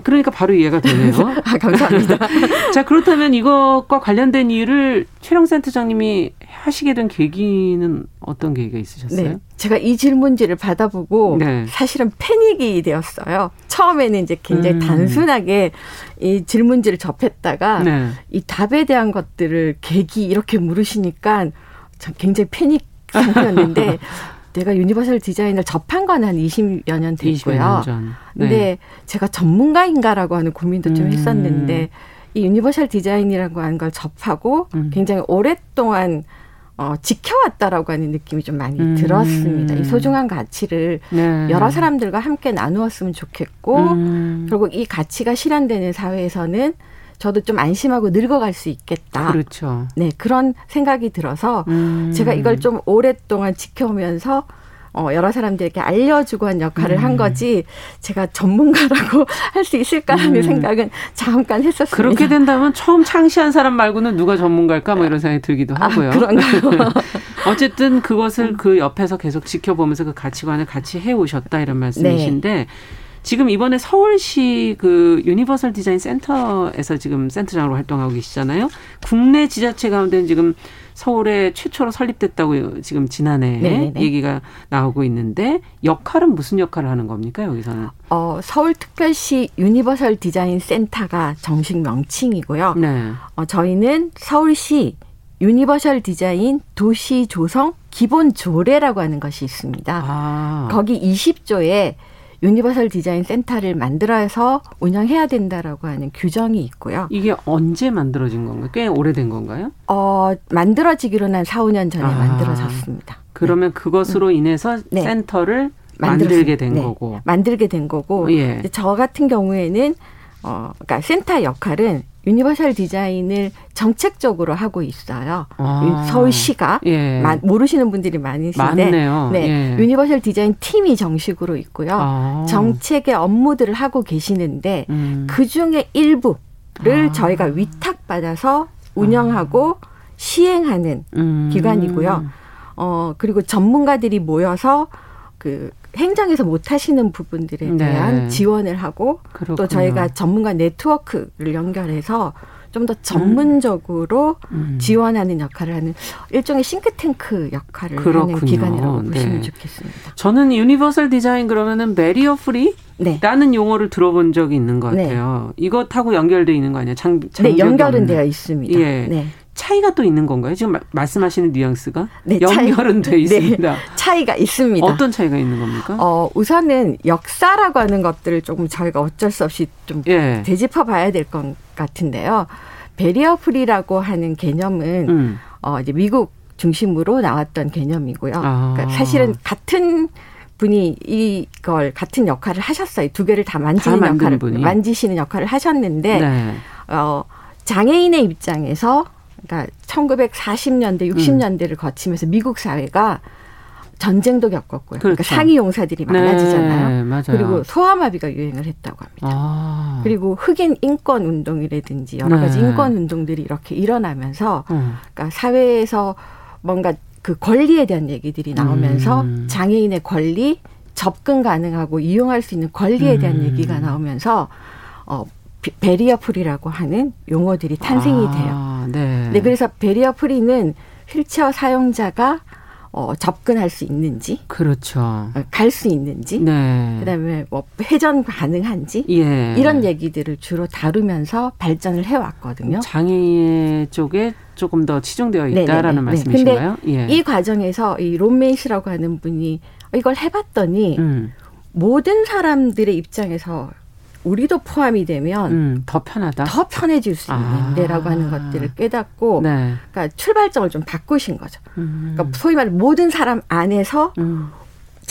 그러니까 바로 이해가 되네요. <laughs> 아, 감사합니다. <laughs> 자, 그렇다면 이것과 관련된 일을 최령 센터장님이 하시게 된 계기는 어떤 계기가 있으셨어요? 네. 제가 이 질문지를 받아보고 네. 사실은 패닉이 되었어요. 처음에는 이제 굉장히 음. 단순하게 이 질문지를 접했다가 네. 이 답에 대한 것들을 계기 이렇게 물으시니까 참 굉장히 패닉 상태였는데 <laughs> 내가 유니버설 디자인을 접한 건 한 20여 년 됐고요. 20여 년 전. 네. 근데 제가 전문가인가라고 하는 고민도 좀 음. 했었는데 이 유니버셜 디자인이라고 하는 걸 접하고 음. 굉장히 오랫동안 어, 지켜왔다라고 하는 느낌이 좀 많이 음. 들었습니다. 이 소중한 가치를 네. 여러 사람들과 함께 나누었으면 좋겠고, 음. 그리고 이 가치가 실현되는 사회에서는 저도 좀 안심하고 늙어갈 수 있겠다. 그렇죠. 네, 그런 생각이 들어서 음. 제가 이걸 좀 오랫동안 지켜오면서 어, 여러 사람들에게 알려주고 한 역할을 음. 한 거지 제가 전문가라고 <laughs> 할 수 있을까라는 음. 생각은 잠깐 했었습니다. 그렇게 된다면 처음 창시한 사람 말고는 누가 전문가일까 뭐 이런 생각이 들기도 아, 하고요. 아, 그런가요? <laughs> 어쨌든 그것을 그 옆에서 계속 지켜보면서 그 가치관을 같이 해오셨다 이런 말씀이신데 네. 지금 이번에 서울시 그 유니버설 디자인 센터에서 지금 센터장으로 활동하고 계시잖아요. 국내 지자체 가운데는 지금 서울에 최초로 설립됐다고 지금 지난해 네네네. 얘기가 나오고 있는데 역할은 무슨 역할을 하는 겁니까 여기서는? 어, 서울특별시 유니버설 디자인 센터가 정식 명칭이고요. 네. 어, 저희는 서울시 유니버설 디자인 도시 조성 기본 조례라고 하는 것이 있습니다. 아. 거기 20조에 유니버설 디자인 센터를 만들어서 운영해야 된다라고 하는 규정이 있고요. 이게 언제 만들어진 건가요? 꽤 오래된 건가요? 어, 만들어지기로는 한 4, 5년 전에 아, 만들어졌습니다. 그러면 네. 그것으로 음. 인해서 네. 센터를 만들게 된 네. 거고. 만들게 된 거고. 예. 저 같은 경우에는 어, 그러니까 센터 역할은 유니버셜 디자인을 정책적으로 하고 있어요. 아. 서울시가 예. 모르시는 분들이 많으신데 많네요. 네, 예. 유니버셜 디자인 팀이 정식으로 있고요. 아. 정책의 업무들을 하고 계시는데 음. 그 중에 일부를 아. 저희가 위탁받아서 운영하고 아. 시행하는 음. 기관이고요. 어 그리고 전문가들이 모여서 그 행정에서 못 하시는 부분들에 네. 대한 네. 지원을 하고 그렇구나. 또 저희가 전문가 네트워크를 연결해서 좀 더 전문적으로 음. 지원하는 역할을 하는 일종의 싱크탱크 역할을 그렇군요. 하는 기관이라고 보시면 네. 좋겠습니다. 저는 유니버설 디자인 그러면은 배리어 프리 네. 라는 용어를 들어본 적이 있는 것 네. 같아요. 네. 이것하고 연결돼 있는 거 아니에요? 장, 네, 연결은 되어 있습니다. 예. 네. 차이가 또 있는 건가요? 지금 말씀하시는 뉘앙스가 네, 연결은 돼 네, 있습니다. 네, 차이가 있습니다. 어떤 차이가 있는 겁니까? 어, 우선은 역사라고 하는 것들을 조금 저희가 어쩔 수 없이 좀 예. 되짚어 봐야 될 것 같은데요. 베리어 프리라고 하는 개념은 음. 어, 이제 미국 중심으로 나왔던 개념이고요. 아. 그러니까 사실은 같은 분이 이걸 같은 역할을 하셨어요. 두 개를 다 만지는 다 역할을 분이. 만지시는 역할을 하셨는데 네. 어, 장애인의 입장에서 그러니까 1940년대, 60년대를 거치면서 미국 사회가 전쟁도 겪었고요. 그러니까 그렇죠. 그러니까 상위 용사들이 네, 많아지잖아요. 네, 맞아요. 그리고 소아마비가 유행을 했다고 합니다. 아. 그리고 흑인 인권 운동이라든지 여러 가지 네. 인권 운동들이 이렇게 일어나면서 음. 그러니까 사회에서 뭔가 그 권리에 대한 얘기들이 나오면서 음. 장애인의 권리, 접근 가능하고 이용할 수 있는 권리에 대한 음. 얘기가 나오면서 어 배리어 프리라고 하는 용어들이 탄생이 아, 돼요. 네. 네, 그래서 배리어 프리는 휠체어 사용자가 어, 접근할 수 있는지, 그렇죠. 어, 갈수 있는지, 네. 그다음에 뭐 회전 가능한지 예. 이런 얘기들을 주로 다루면서 발전을 해왔거든요. 장애 쪽에 조금 더 치중되어 네, 네, 있다라는 네네네. 말씀이신가요? 근데 예. 이 과정에서 이 론 메이스라고 하는 분이 이걸 해봤더니 음. 모든 사람들의 입장에서 우리도 포함이 되면 음, 더 편하다. 더 편해질 수 있는데라고 아. 하는 것들을 깨닫고 네. 그러니까 출발점을 좀 바꾸신 거죠. 음. 그러니까 소위 말해 모든 사람 안에서 음.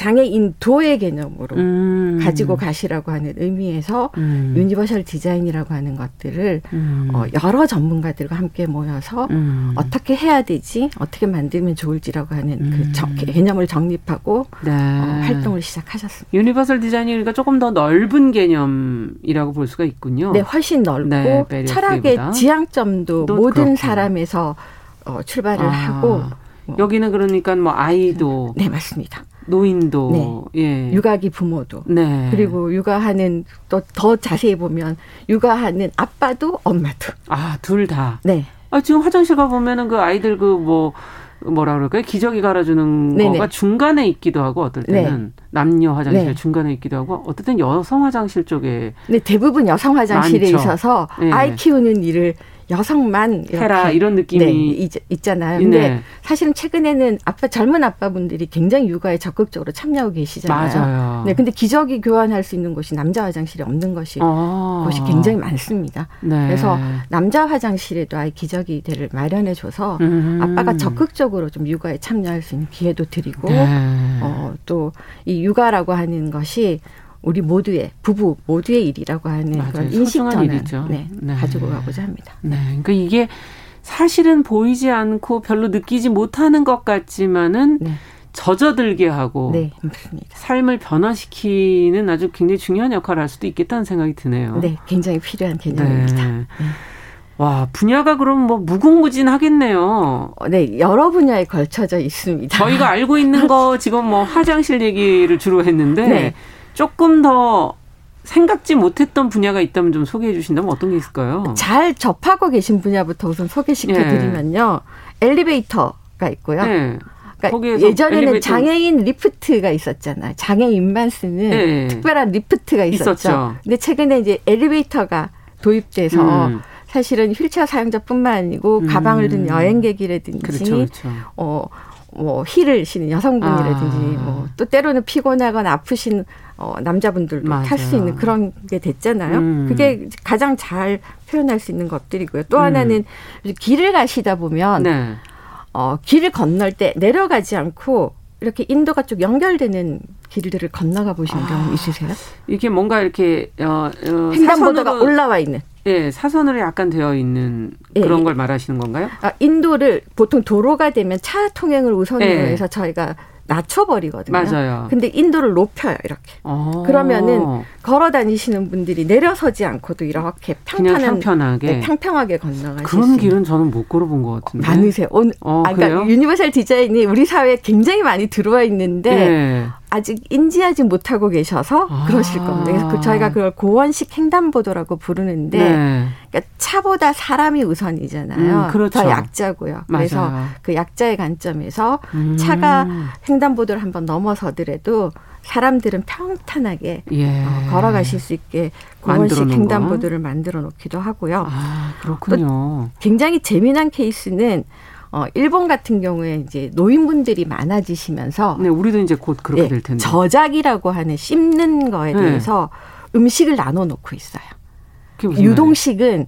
장애인 도의 개념으로 음. 가지고 가시라고 하는 의미에서 음. 유니버셜 디자인이라고 하는 것들을 음. 어, 여러 전문가들과 함께 모여서 음. 어떻게 해야 되지 어떻게 만들면 좋을지라고 하는 그 음. 저, 개념을 정립하고 네. 어, 활동을 시작하셨습니다. 유니버설 디자인이 그러니까 조금 더 넓은 개념이라고 볼 수가 있군요. 네, 훨씬 넓고 네, 철학의 지향점도 모든 그렇고. 사람에서 어, 출발을 아. 하고 뭐. 여기는 그러니까 뭐 아이도 네 맞습니다. 노인도 네. 예. 육아기 부모도 네. 그리고 육아하는 또 더 자세히 보면 육아하는 아빠도 엄마도 아 둘 다. 네. 아 지금 화장실 가 보면은 그 아이들 그 뭐 뭐라 그럴까요? 기저귀 갈아주는 네네. 거가 중간에 있기도 하고 어떨 때는 네. 남녀 화장실 네. 중간에 있기도 하고 어떨 땐 여성 화장실 쪽에 네 대부분 여성 화장실에 많죠. 있어서 네. 아이 키우는 일을 여성만 해라 이런 느낌이 네, 있, 있잖아요. 근데 네. 사실은 최근에는 아빠 젊은 아빠분들이 굉장히 육아에 적극적으로 참여하고 계시잖아요. 맞아요. 네, 근데 기저귀 교환할 수 있는 곳이 남자 화장실이 없는 것이 아. 곳이 굉장히 많습니다. 네. 그래서 남자 화장실에도 아예 기저귀들을 마련해 줘서 음. 아빠가 적극적으로 좀 육아에 참여할 수 있는 기회도 드리고 네. 어, 또 이 육아라고 하는 것이 우리 모두의 부부 모두의 일이라고 하는 맞아요. 그런 인식전을 네, 네. 가지고 가고자 합니다. 네. 그러니까 이게 사실은 보이지 않고 별로 느끼지 못하는 것 같지만은 네. 젖어들게 하고 네, 맞습니다. 삶을 변화시키는 아주 굉장히 중요한 역할을 할 수도 있겠다는 생각이 드네요. 네, 굉장히 필요한 개념입니다. 네. 네. 와, 분야가 그럼 뭐 무궁무진하겠네요. 네, 여러 분야에 걸쳐져 있습니다. 저희가 알고 있는 거 지금 뭐 화장실 얘기를 주로 했는데 <laughs> 네. 조금 더 생각지 못했던 분야가 있다면 좀 소개해 주신다면 어떤 게 있을까요? 잘 접하고 계신 분야부터 우선 소개시켜 드리면요. 예. 엘리베이터가 있고요. 예. 그러니까 예전에는 엘리베이터. 장애인 리프트가 있었잖아요. 장애인만 쓰는 예. 특별한 리프트가 있었죠. 있었죠. 근데 최근에 이제 엘리베이터가 도입돼서 음. 사실은 휠체어 사용자뿐만 아니고 음. 가방을 든 여행객이라든지 그렇죠, 그렇죠. 어, 뭐 힐을 신는 여성분이라든지 아. 뭐또 때로는 피곤하거나 아프신 어, 남자분들도 탈 수 있는 그런 게 됐잖아요. 음. 그게 가장 잘 표현할 수 있는 것들이고요. 또 음. 하나는 길을 가시다 보면 네. 어, 길을 건널 때 내려가지 않고 이렇게 인도가 쭉 연결되는 길들을 건너가 보신 아, 경 있으세요? 이게 뭔가 이렇게 어, 어 횡단보도가 올라와 있는. 예, 사선으로 약간 되어 있는 그런 예, 걸 말하시는 건가요? 아, 인도를 보통 도로가 되면 차 통행을 우선으로 예. 해서 저희가 낮춰버리거든요. 맞아요. 근데 인도를 높여요, 이렇게. 오. 어. 그러면은 걸어 다니시는 분들이 내려서지 않고도 이렇게 평탄한, 평평하게 네, 평평하게 건너가실 그런 길은 저는 못 걸어본 것 같은데. 많으세요. 오늘, 어, 아, 그러니까 유니버설 디자인이 우리 사회에 굉장히 많이 들어와 있는데 네. 아직 인지하지 못하고 계셔서 아. 그러실 겁니다. 그래서 그 저희가 그걸 고원식 횡단보도라고 부르는데 네. 그러니까 차보다 사람이 우선이잖아요. 음, 그렇죠. 더 약자고요. 그래서 맞아요. 그 약자의 관점에서 음. 차가 횡단보도를 한번 넘어서더라도 사람들은 평탄하게 예. 어, 걸어가실 수 있게 고원식 횡단보도를 만들어 놓기도 하고요. 아, 그렇군요. 굉장히 재미난 케이스는 어, 일본 같은 경우에 이제 노인분들이 많아지시면서 네, 우리도 이제 곧 그렇게 네, 될 텐데. 저작이라고 하는 씹는 거에 네. 대해서 네. 음식을 나눠 놓고 있어요. 유동식은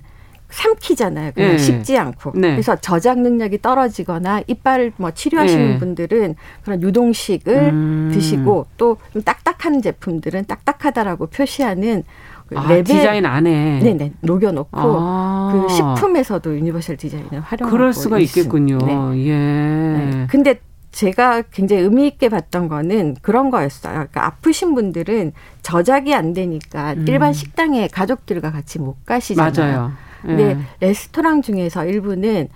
삼키잖아요. 그냥 네. 씹지 않고. 네. 그래서 저작 능력이 떨어지거나 이빨을 뭐 치료하시는 네. 분들은 그런 유동식을 음. 드시고 또 좀 딱딱한 제품들은 딱딱하다라고 표시하는 그 아, 라벨 디자인 안에 네네 녹여놓고 아. 그 식품에서도 유니버설 디자인을 활용하고 그럴 수가. 있겠군요. 네. 예. 네. 근데 제가 굉장히 의미 있게 봤던 거는 그런 거였어요. 그러니까 아프신 분들은 저작이 안 되니까 음. 일반 식당에 가족들과 같이 못 가시잖아요. 맞아요. 근데 예. 레스토랑 중에서 일부는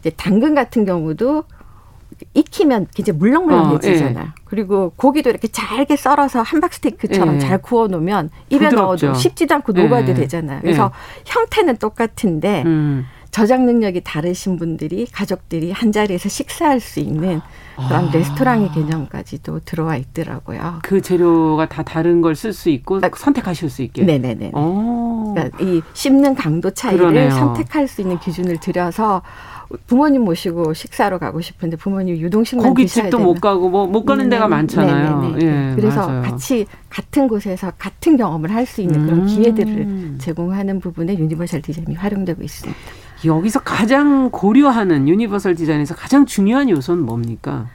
이제 당근 같은 경우도 익히면 이제 물렁물렁해지잖아요. 어, 예. 그리고 고기도 이렇게 잘게 썰어서 함박스테이크처럼 예. 잘 구워 놓으면 입에 부드럽죠. 넣어도 씹지도 않고 녹아도 예. 되잖아요. 그래서 예. 형태는 똑같은데 음. 저장 능력이 다르신 분들이 가족들이 한 자리에서 식사할 수 있는 그런 아. 레스토랑의 개념까지도 들어와 있더라고요. 그 재료가 다 다른 걸 쓸 수 있고 아, 선택하실 수 있게. 네네네. 그러니까 이 씹는 강도 차이를 그러네요. 선택할 수 있는 기준을 들여서 부모님 모시고 식사로 가고 싶은데 부모님 유동식만 고깃집도 못 가고 뭐 못 가는 데가 음, 많잖아요. 네네네. 예, 그래서 맞아요. 같이 같은 곳에서 같은 경험을 할 수 있는 그런 음. 기회들을 제공하는 부분에 유니버설 디자인이 활용되고 있습니다. 여기서 가장 고려하는 유니버설 디자인에서 가장 중요한 요소는 뭡니까?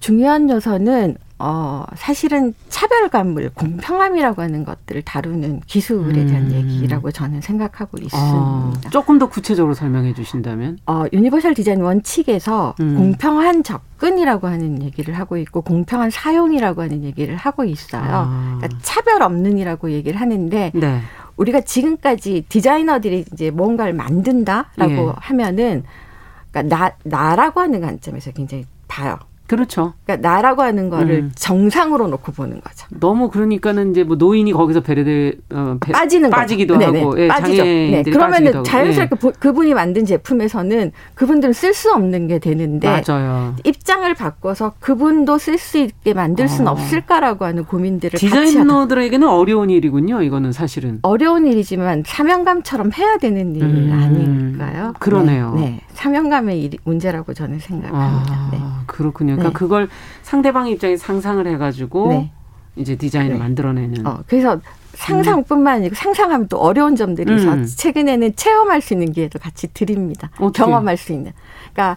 중요한 요소는 어, 사실은 차별감을 공평함이라고 하는 것들을 다루는 기술에 대한 음. 얘기라고 저는 생각하고 있습니다. 아, 조금 더 구체적으로 설명해 주신다면? 어, 유니버설 디자인 원칙에서 음. 공평한 접근이라고 하는 얘기를 하고 있고 공평한 사용이라고 하는 얘기를 하고 있어요. 아. 그러니까 차별 없는이라고 얘기를 하는데 네. 우리가 지금까지 디자이너들이 이제 뭔가를 만든다라고 예. 하면은 그러니까 나 나라고 하는 관점에서 굉장히 봐요. 그렇죠. 그러니까 나라고 하는 거를 음. 정상으로 놓고 보는 거죠. 너무 그러니까는 이제 뭐 노인이 거기서 배려돼 어, 배, 빠지는 빠지기도 네네. 하고 예, 빠지죠. 네. 그러면은 자연스럽게 예. 그분이 만든 제품에서는 그분들은 쓸 수 없는 게 되는데 맞아요. 입장을 바꿔서 그분도 쓸 수 있게 만들 수는 어. 없을까라고 하는 고민들을 디자이너들에게는 어려운 일이군요. 이거는 사실은 어려운 일이지만 사명감처럼 해야 되는 일 음. 아닐까요? 그러네요. 네. 네. 사명감의 일, 문제라고 저는 생각합니다. 아, 네. 그렇군요. 그러니까 네. 그걸 상대방 입장에 상상을 해가지고 네. 이제 디자인을 네. 만들어내는. 어, 그래서 상상뿐만 아니고 상상하면 또 어려운 점들이 있어. 음. 최근에는 체험할 수 있는 기회도 같이 드립니다. 어떻게? 경험할 수 있는. 그러니까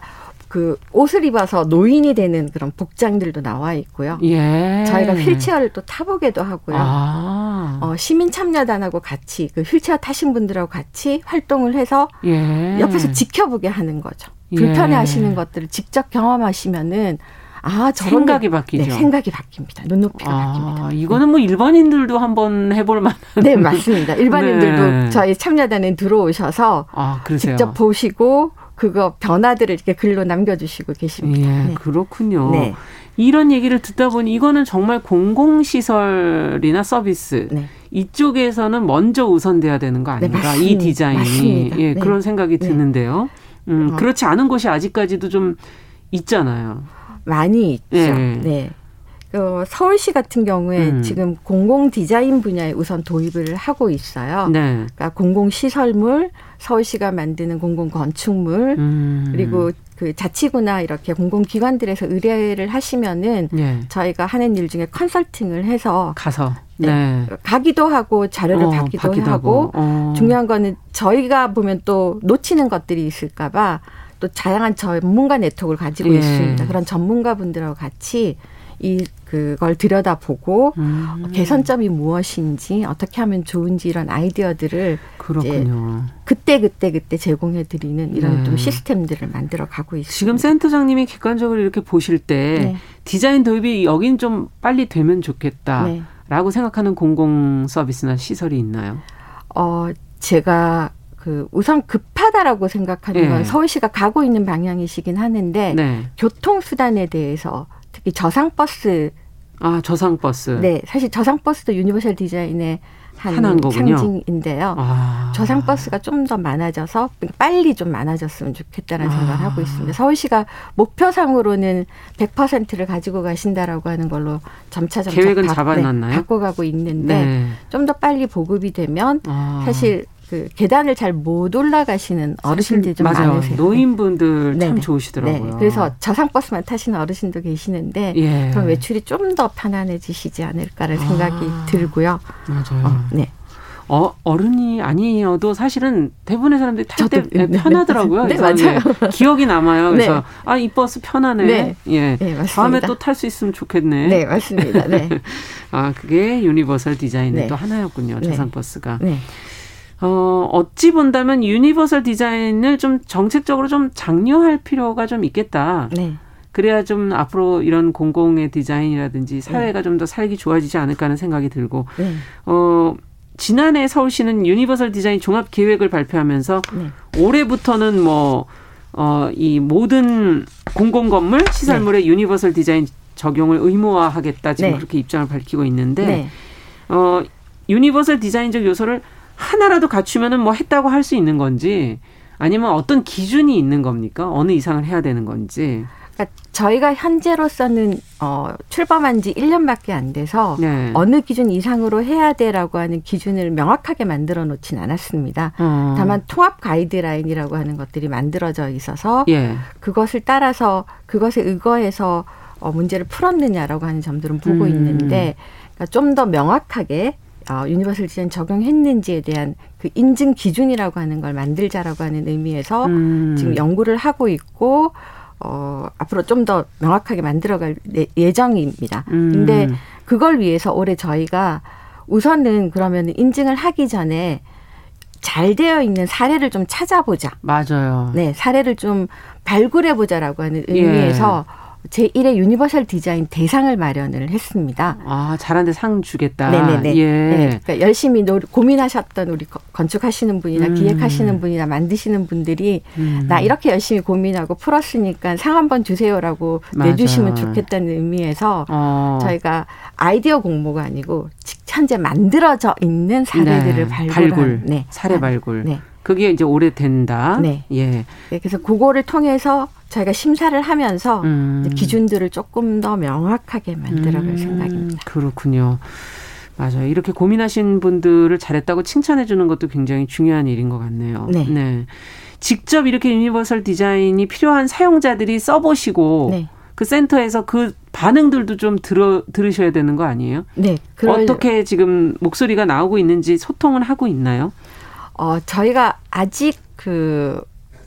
그 옷을 입어서 노인이 되는 그런 복장들도 나와 있고요. 예. 저희가 휠체어를 또 타보게도 하고요. 아. 어, 시민 참여단하고 같이 그 휠체어 타신 분들하고 같이 활동을 해서 예. 옆에서 지켜보게 하는 거죠. 불편해하시는 예. 것들을 직접 경험하시면은 아, 저런 생각이 게, 바뀌죠. 네, 생각이 바뀝니다. 눈높이가 아, 바뀝니다. 이거는 뭐 일반인들도 한번 해볼 만한. 네, 맞습니다. 일반인들도 <laughs> 네. 저희 참여단에 들어오셔서 아, 직접 보시고 그거 변화들을 이렇게 글로 남겨주시고 계십니다. 예, 네. 그렇군요. 네. 이런 얘기를 듣다 보니 이거는 정말 공공시설이나 서비스 네. 이쪽에서는 먼저 우선돼야 되는 거 네, 아닌가? 이 디자인이 맞습니다. 예, 네. 그런 생각이 네. 드는데요. 음, 어. 그렇지 않은 곳이 아직까지도 좀 있잖아요. 많이 있죠. 네. 네. 그 서울시 같은 경우에 음. 지금 공공 디자인 분야에 우선 도입을 하고 있어요. 네. 그러니까 공공 시설물, 서울시가 만드는 공공 건축물, 음. 그리고 그 자치구나 이렇게 공공기관들에서 의뢰를 하시면은 네. 저희가 하는 일 중에 컨설팅을 해서 가서 네. 네. 가기도 하고 자료를 어, 받기도, 받기도, 하고, 어. 중요한 거는 저희가 보면 또 놓치는 것들이 있을까봐 또 다양한 전문가 네트워크를 가지고 예. 있습니다. 그런 전문가분들하고 같이 이 그걸 들여다보고 음. 개선점이 무엇인지 어떻게 하면 좋은지 이런 아이디어들을 그렇군요. 그때 그때 그때 제공해 드리는 이런 네. 좀 시스템들을 만들어 가고 있습니다. 지금 센터장님이 객관적으로 이렇게 보실 때 네. 디자인 도입이 여긴 좀 빨리 되면 좋겠다라고 네. 생각하는 공공 서비스나 시설이 있나요? 어 제가 그 우선 급하다라고 생각하는 건 네. 서울시가 가고 있는 방향이시긴 하는데 네. 교통 수단에 대해서 특히 저상버스 아 저상버스 네 사실 저상버스도 유니버셜 디자인의 한 상징인데요. 아. 저상버스가 좀 더 많아져서 빨리 좀 많아졌으면 좋겠다는 아. 생각을 하고 있습니다. 서울시가 목표상으로는 100%를 가지고 가신다라고 하는 걸로 점차 점차 계획은 바, 잡아놨나요? 네, 바꿔가고 있는데 네. 좀더 빨리 보급이 되면 아. 사실 그 계단을 잘 못 올라가시는 어르신들이 좀 맞아요. 많으세요. 노인분들 네. 참 네. 좋으시더라고요. 네. 그래서 저상버스만 타시는 어르신도 계시는데 예. 그럼 외출이 좀 더 편안해지시지 않을까라는 생각이 아. 들고요. 맞아요. 어, 네. 어, 어른이 아니어도 사실은 대부분의 사람들이 탈 때 편하더라고요. 네, 맞아요. 기억이 남아요. 그래서 네. 아, 이 버스 편하네. 네. 예. 네, 다음에 또 탈 수 있으면 좋겠네. 네, 맞습니다. 네. <laughs> 아, 그게 유니버설 디자인의 네. 또 하나였군요. 저상버스가. 네. 어, 어찌 본다면 유니버설 디자인을 좀 정책적으로 좀 장려할 필요가 좀 있겠다. 네. 그래야 좀 앞으로 이런 공공의 디자인이라든지 사회가 네. 좀더 살기 좋아지지 않을까 하는 생각이 들고, 네. 어, 지난해 서울시는 유니버설 디자인 종합 계획을 발표하면서 네. 올해부터는 뭐, 어, 이 모든 공공 건물, 시설물의 네. 유니버설 디자인 적용을 의무화하겠다 지금 네. 그렇게 입장을 밝히고 있는데, 네. 어, 유니버설 디자인적 요소를 하나라도 갖추면은 뭐 했다고 할 수 있는 건지 아니면 어떤 기준이 있는 겁니까? 어느 이상을 해야 되는 건지. 그러니까 저희가 현재로서는 어, 출범한 지 1년밖에 안 돼서 네. 어느 기준 이상으로 해야 돼라고 하는 기준을 명확하게 만들어 놓진 않았습니다. 어. 다만 통합 가이드라인이라고 하는 것들이 만들어져 있어서 예. 그것을 따라서 그것에 의거해서 어, 문제를 풀었느냐라고 하는 점들은 보고 음. 있는데 그러니까 좀 더 명확하게 어, 유니버설 디자인 적용했는지에 대한 그 인증 기준이라고 하는 걸 만들자라고 하는 의미에서 음. 지금 연구를 하고 있고 어, 앞으로 좀 더 명확하게 만들어갈 예정입니다. 음. 근데 그걸 위해서 올해 저희가 우선은 그러면 인증을 하기 전에 잘 되어 있는 사례를 좀 찾아보자. 맞아요. 네, 사례를 좀 발굴해 보자라고 하는 의미에서 예. 제1회 유니버설 디자인 대상을 마련을 했습니다. 아, 잘한데 상 주겠다. 네네네. 예. 네, 그러니까 열심히 노, 고민하셨던 우리 건축하시는 분이나 음. 기획하시는 분이나 만드시는 분들이 음. 나 이렇게 열심히 고민하고 풀었으니까 상 한번 주세요라고 맞아. 내주시면 좋겠다는 의미에서 어. 저희가 아이디어 공모가 아니고 현재 만들어져 있는 사례들을 네. 발굴한 발굴. 네. 사례 발굴. 네. 그게 이제 오래된다. 네. 예. 네, 그래서 그거를 통해서 저희가 심사를 하면서 음. 기준들을 조금 더 명확하게 만들어갈 음. 생각입니다. 그렇군요. 맞아요. 이렇게 고민하신 분들을 잘했다고 칭찬해 주는 것도 굉장히 중요한 일인 것 같네요. 네. 네. 직접 이렇게 유니버설 디자인이 필요한 사용자들이 써보시고 네. 그 센터에서 그 반응들도 좀 들어 들으셔야 되는 거 아니에요? 네. 그럴... 어떻게 지금 목소리가 나오고 있는지 소통을 하고 있나요? 어, 저희가 아직 그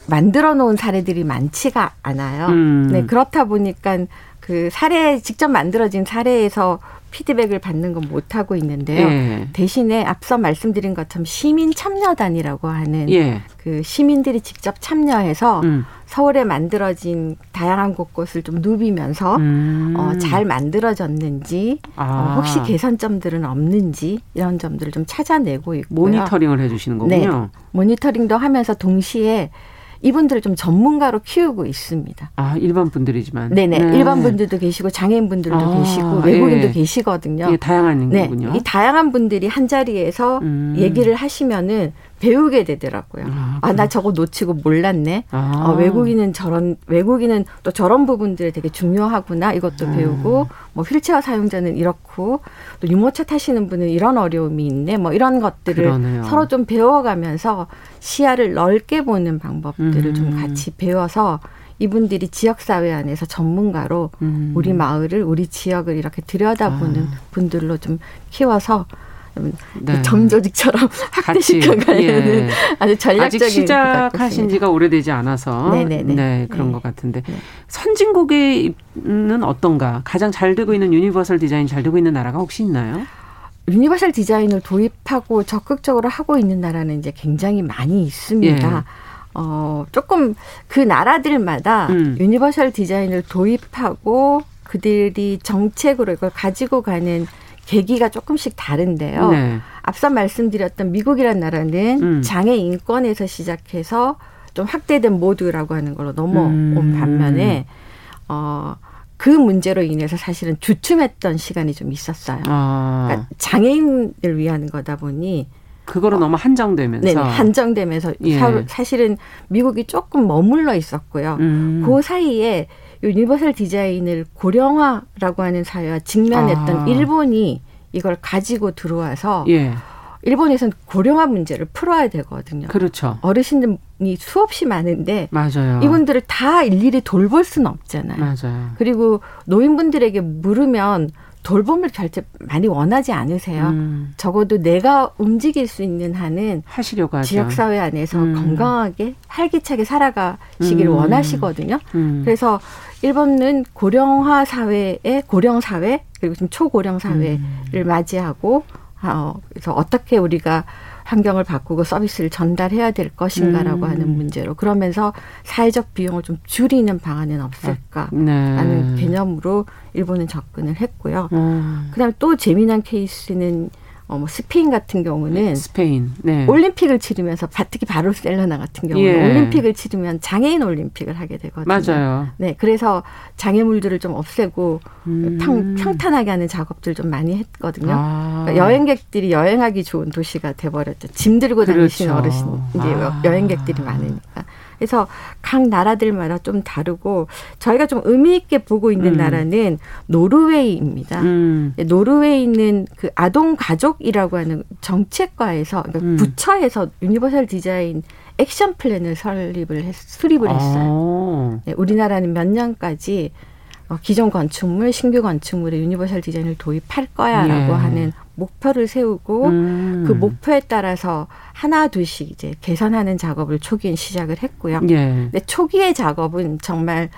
만들어 놓은 사례들이 많지가 않아요. 음. 네, 그렇다 보니까 그 사례 직접 만들어진 사례에서 피드백을 받는 건 못 하고 있는데요. 예. 대신에 앞서 말씀드린 것처럼 시민 참여단이라고 하는 예. 그 시민들이 직접 참여해서 음. 서울에 만들어진 다양한 곳곳을 좀 누비면서 음. 어, 잘 만들어졌는지 아. 어, 혹시 개선점들은 없는지 이런 점들을 좀 찾아내고 있고요. 모니터링을 해주시는 거군요. 네. 모니터링도 하면서 동시에 이분들을 좀 전문가로 키우고 있습니다. 아 일반 분들이지만. 네네 네. 일반 분들도 계시고 장애인 분들도 아, 계시고 외국인도 예. 계시거든요. 예, 다양한 네. 거군요. 이 다양한 분들이 한 자리에서 음. 얘기를 하시면은 배우게 되더라고요. 아, 아, 나 저거 놓치고 몰랐네. 아. 어, 외국인은 저런 외국인은 또 저런 부분들이 되게 중요하구나. 이것도 음. 배우고 뭐 휠체어 사용자는 이렇고 또 유모차 타시는 분은 이런 어려움이 있네. 뭐 이런 것들을 그러네요. 서로 좀 배워가면서 시야를 넓게 보는 방법들을 음. 좀 같이 배워서 이분들이 지역 사회 안에서 전문가로 음. 우리 마을을 우리 지역을 이렇게 들여다보는 아. 분들로 좀 키워서 네. 점조직처럼 <laughs> 확대시켜가는 예. 아주 전략적인 아직 시작하신 지가 오래되지 않아서 네네네. 네 그런 네. 것 같은데 네. 선진국에는 어떤가 가장 잘 되고 있는 유니버설 디자인 잘 되고 있는 나라가 혹시 있나요? 유니버설 디자인을 도입하고 적극적으로 하고 있는 나라는 이제 굉장히 많이 있습니다. 예. 어, 조금 그 나라들마다 음. 유니버설 디자인을 도입하고 그들이 정책으로 이걸 가지고 가는 계기가 조금씩 다른데요. 네. 앞서 말씀드렸던 미국이란 나라는 음. 장애 인권에서 시작해서 좀 확대된 모두라고 하는 걸로 넘어온 음. 반면에 어. 그 문제로 인해서 사실은 주춤했던 시간이 좀 있었어요. 아. 그러니까 장애인을 위한 거다 보니 그거로 어, 너무 한정되면서 네, 한정되면서 예. 사실은 미국이 조금 머물러 있었고요. 음. 그 사이에 유니버설 디자인을 고령화라고 하는 사회와 직면했던 아. 일본이 이걸 가지고 들어와서 예. 일본에서는 고령화 문제를 풀어야 되거든요. 그렇죠. 어르신들이 수없이 많은데 맞아요. 이분들을 다 일일이 돌볼 수는 없잖아요. 맞아요. 그리고 노인분들에게 물으면 돌봄을 절대 많이 원하지 않으세요. 음. 적어도 내가 움직일 수 있는 한은 하시려고 하죠. 지역 사회 안에서 음. 건강하게 활기차게 살아가시길 음. 원하시거든요. 음. 그래서 일본은 고령화 사회의 고령 사회 그리고 지금 초고령 사회를 음. 맞이하고 어, 그래서 어떻게 우리가 환경을 바꾸고 서비스를 전달해야 될 것인가라고 음. 하는 문제로 그러면서 사회적 비용을 좀 줄이는 방안은 없을까라는 네. 개념으로 일본은 접근을 했고요. 음. 그다음에 또 재미난 케이스는 어, 뭐 스페인 같은 경우는 스페인 네. 올림픽을 치르면서 특히 바르셀로나 같은 경우는 예. 올림픽을 치르면 장애인 올림픽을 하게 되거든요. 맞아요. 네, 그래서 장애물들을 좀 없애고 음. 평, 평탄하게 하는 작업들 좀 많이 했거든요. 아. 그러니까 여행객들이 여행하기 좋은 도시가 돼버렸죠. 짐 들고 그렇죠. 다니시는 어르신 이제 아. 여행객들이 많으니까. 그래서 각 나라들마다 좀 다르고 저희가 좀 의미 있게 보고 있는 음. 나라는 노르웨이입니다. 음. 노르웨이는 그 아동 가족이라고 하는 정책과에서 그러니까 음. 부처에서 유니버설 디자인 action plan을 설립을 했, 수립을 했어요. 아. 네, 우리나라는 몇 년까지 어, 기존 건축물, 신규 건축물에 유니버설 디자인을 도입할 거야라고 예. 하는 목표를 세우고 음. 그 목표에 따라서 하나 둘씩 이제 개선하는 작업을 초기엔 시작을 했고요. 예. 근데 초기의 작업은 정말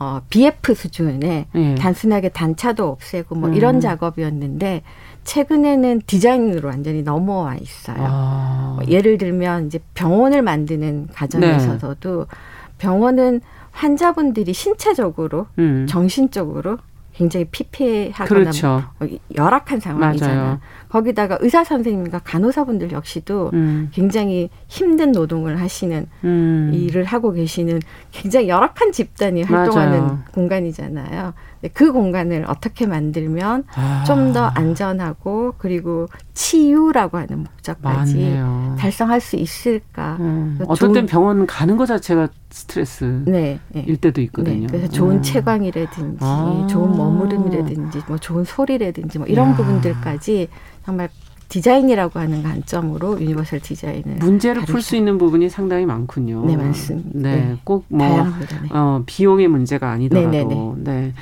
어, BF 수준의 예. 단순하게 단차도 없애고 뭐 음. 이런 작업이었는데 최근에는 디자인으로 완전히 넘어와 있어요. 아. 뭐 예를 들면 이제 병원을 만드는 과정에서도 네. 병원은 환자분들이 신체적으로, 음. 정신적으로 굉장히 피폐하거나 그렇죠. 뭐 열악한 상황이잖아요. 맞아요. 거기다가 의사 선생님과 간호사분들 역시도 음. 굉장히 힘든 노동을 하시는 음. 일을 하고 계시는 굉장히 열악한 집단이 활동하는 맞아요. 공간이잖아요. 그 공간을 어떻게 만들면 아. 좀더 안전하고 그리고 치유라고 하는 목적까지 맞네요. 달성할 수 있을까? 음. 어떤 땐 병원 가는 것 자체가 스트레스 네, 네. 일 때도 있거든요. 네, 그래서 좋은 음. 채광이라든지 아. 좋은 머무름이라든지 뭐 좋은 소리라든지 뭐 이런 야. 부분들까지 정말 디자인이라고 하는 관점으로 유니버설 디자인을 문제를 풀 수 있는 부분이 상당히 많군요. 네, 많습니다. 네, 네. 꼭 뭐 어, 비용의 문제가 아니더라도 네, 네, 네.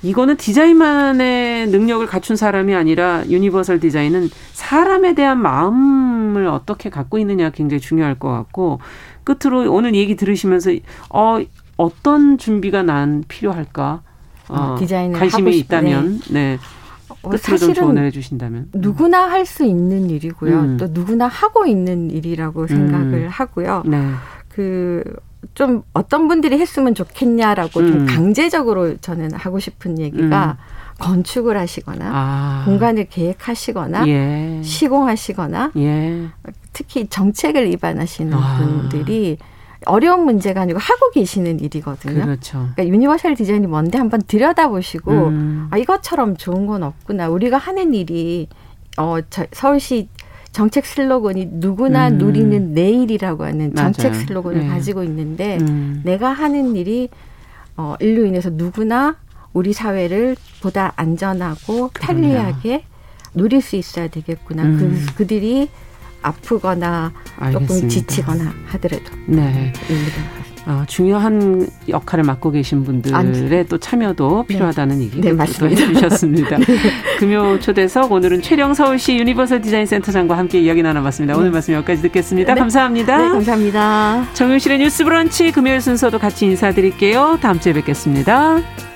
네. 이거는 디자인만의 능력을 갖춘 사람이 아니라 유니버설 디자인은 사람에 대한 마음을 어떻게 갖고 있느냐 굉장히 중요할 것 같고 끝으로 오늘 얘기 들으시면서 어 어떤 준비가 난 필요할까? 어, 디자인을 관심이 있다면 네. 네. 어, 끝으로 좀 조언을 해주신다면 누구나 할 수 있는 일이고요. 음. 또 누구나 하고 있는 일이라고 생각을 음. 하고요. 네. 그 좀 어떤 분들이 했으면 좋겠냐라고 음. 좀 강제적으로 저는 하고 싶은 얘기가 음. 건축을 하시거나 아. 공간을 계획하시거나 예. 시공하시거나 예. 특히 정책을 입안하시는 아. 분들이 어려운 문제가 아니고 하고 계시는 일이거든요. 그렇죠. 그러니까 유니버설 디자인이 뭔데 한번 들여다보시고 음. 아 이것처럼 좋은 건 없구나. 우리가 하는 일이 어 저, 서울시 정책 슬로건이 누구나 음. 누리는 내일이라고 하는 정책 맞아요. 슬로건을 네. 가지고 있는데 음. 내가 하는 일이 어, 일로 인해서 누구나 우리 사회를 보다 안전하고 편리하게 누릴 수 있어야 되겠구나. 그, 음. 그, 그들이 아프거나 알겠습니다. 조금 지치거나 하더라도. 네. 어, 중요한 역할을 맡고 계신 분들의 아니, 또 참여도 네. 필요하다는 얘기 네, 해주셨습니다. <laughs> 네. 금요 초대석 오늘은 최령 서울시 유니버설 디자인 센터장과 함께 이야기 나눠봤습니다. 오늘 네. 말씀 여기까지 듣겠습니다. 네. 감사합니다. 네, 감사합니다. 정용실의 뉴스 브런치 금요일 순서도 같이 인사드릴게요. 다음 주에 뵙겠습니다.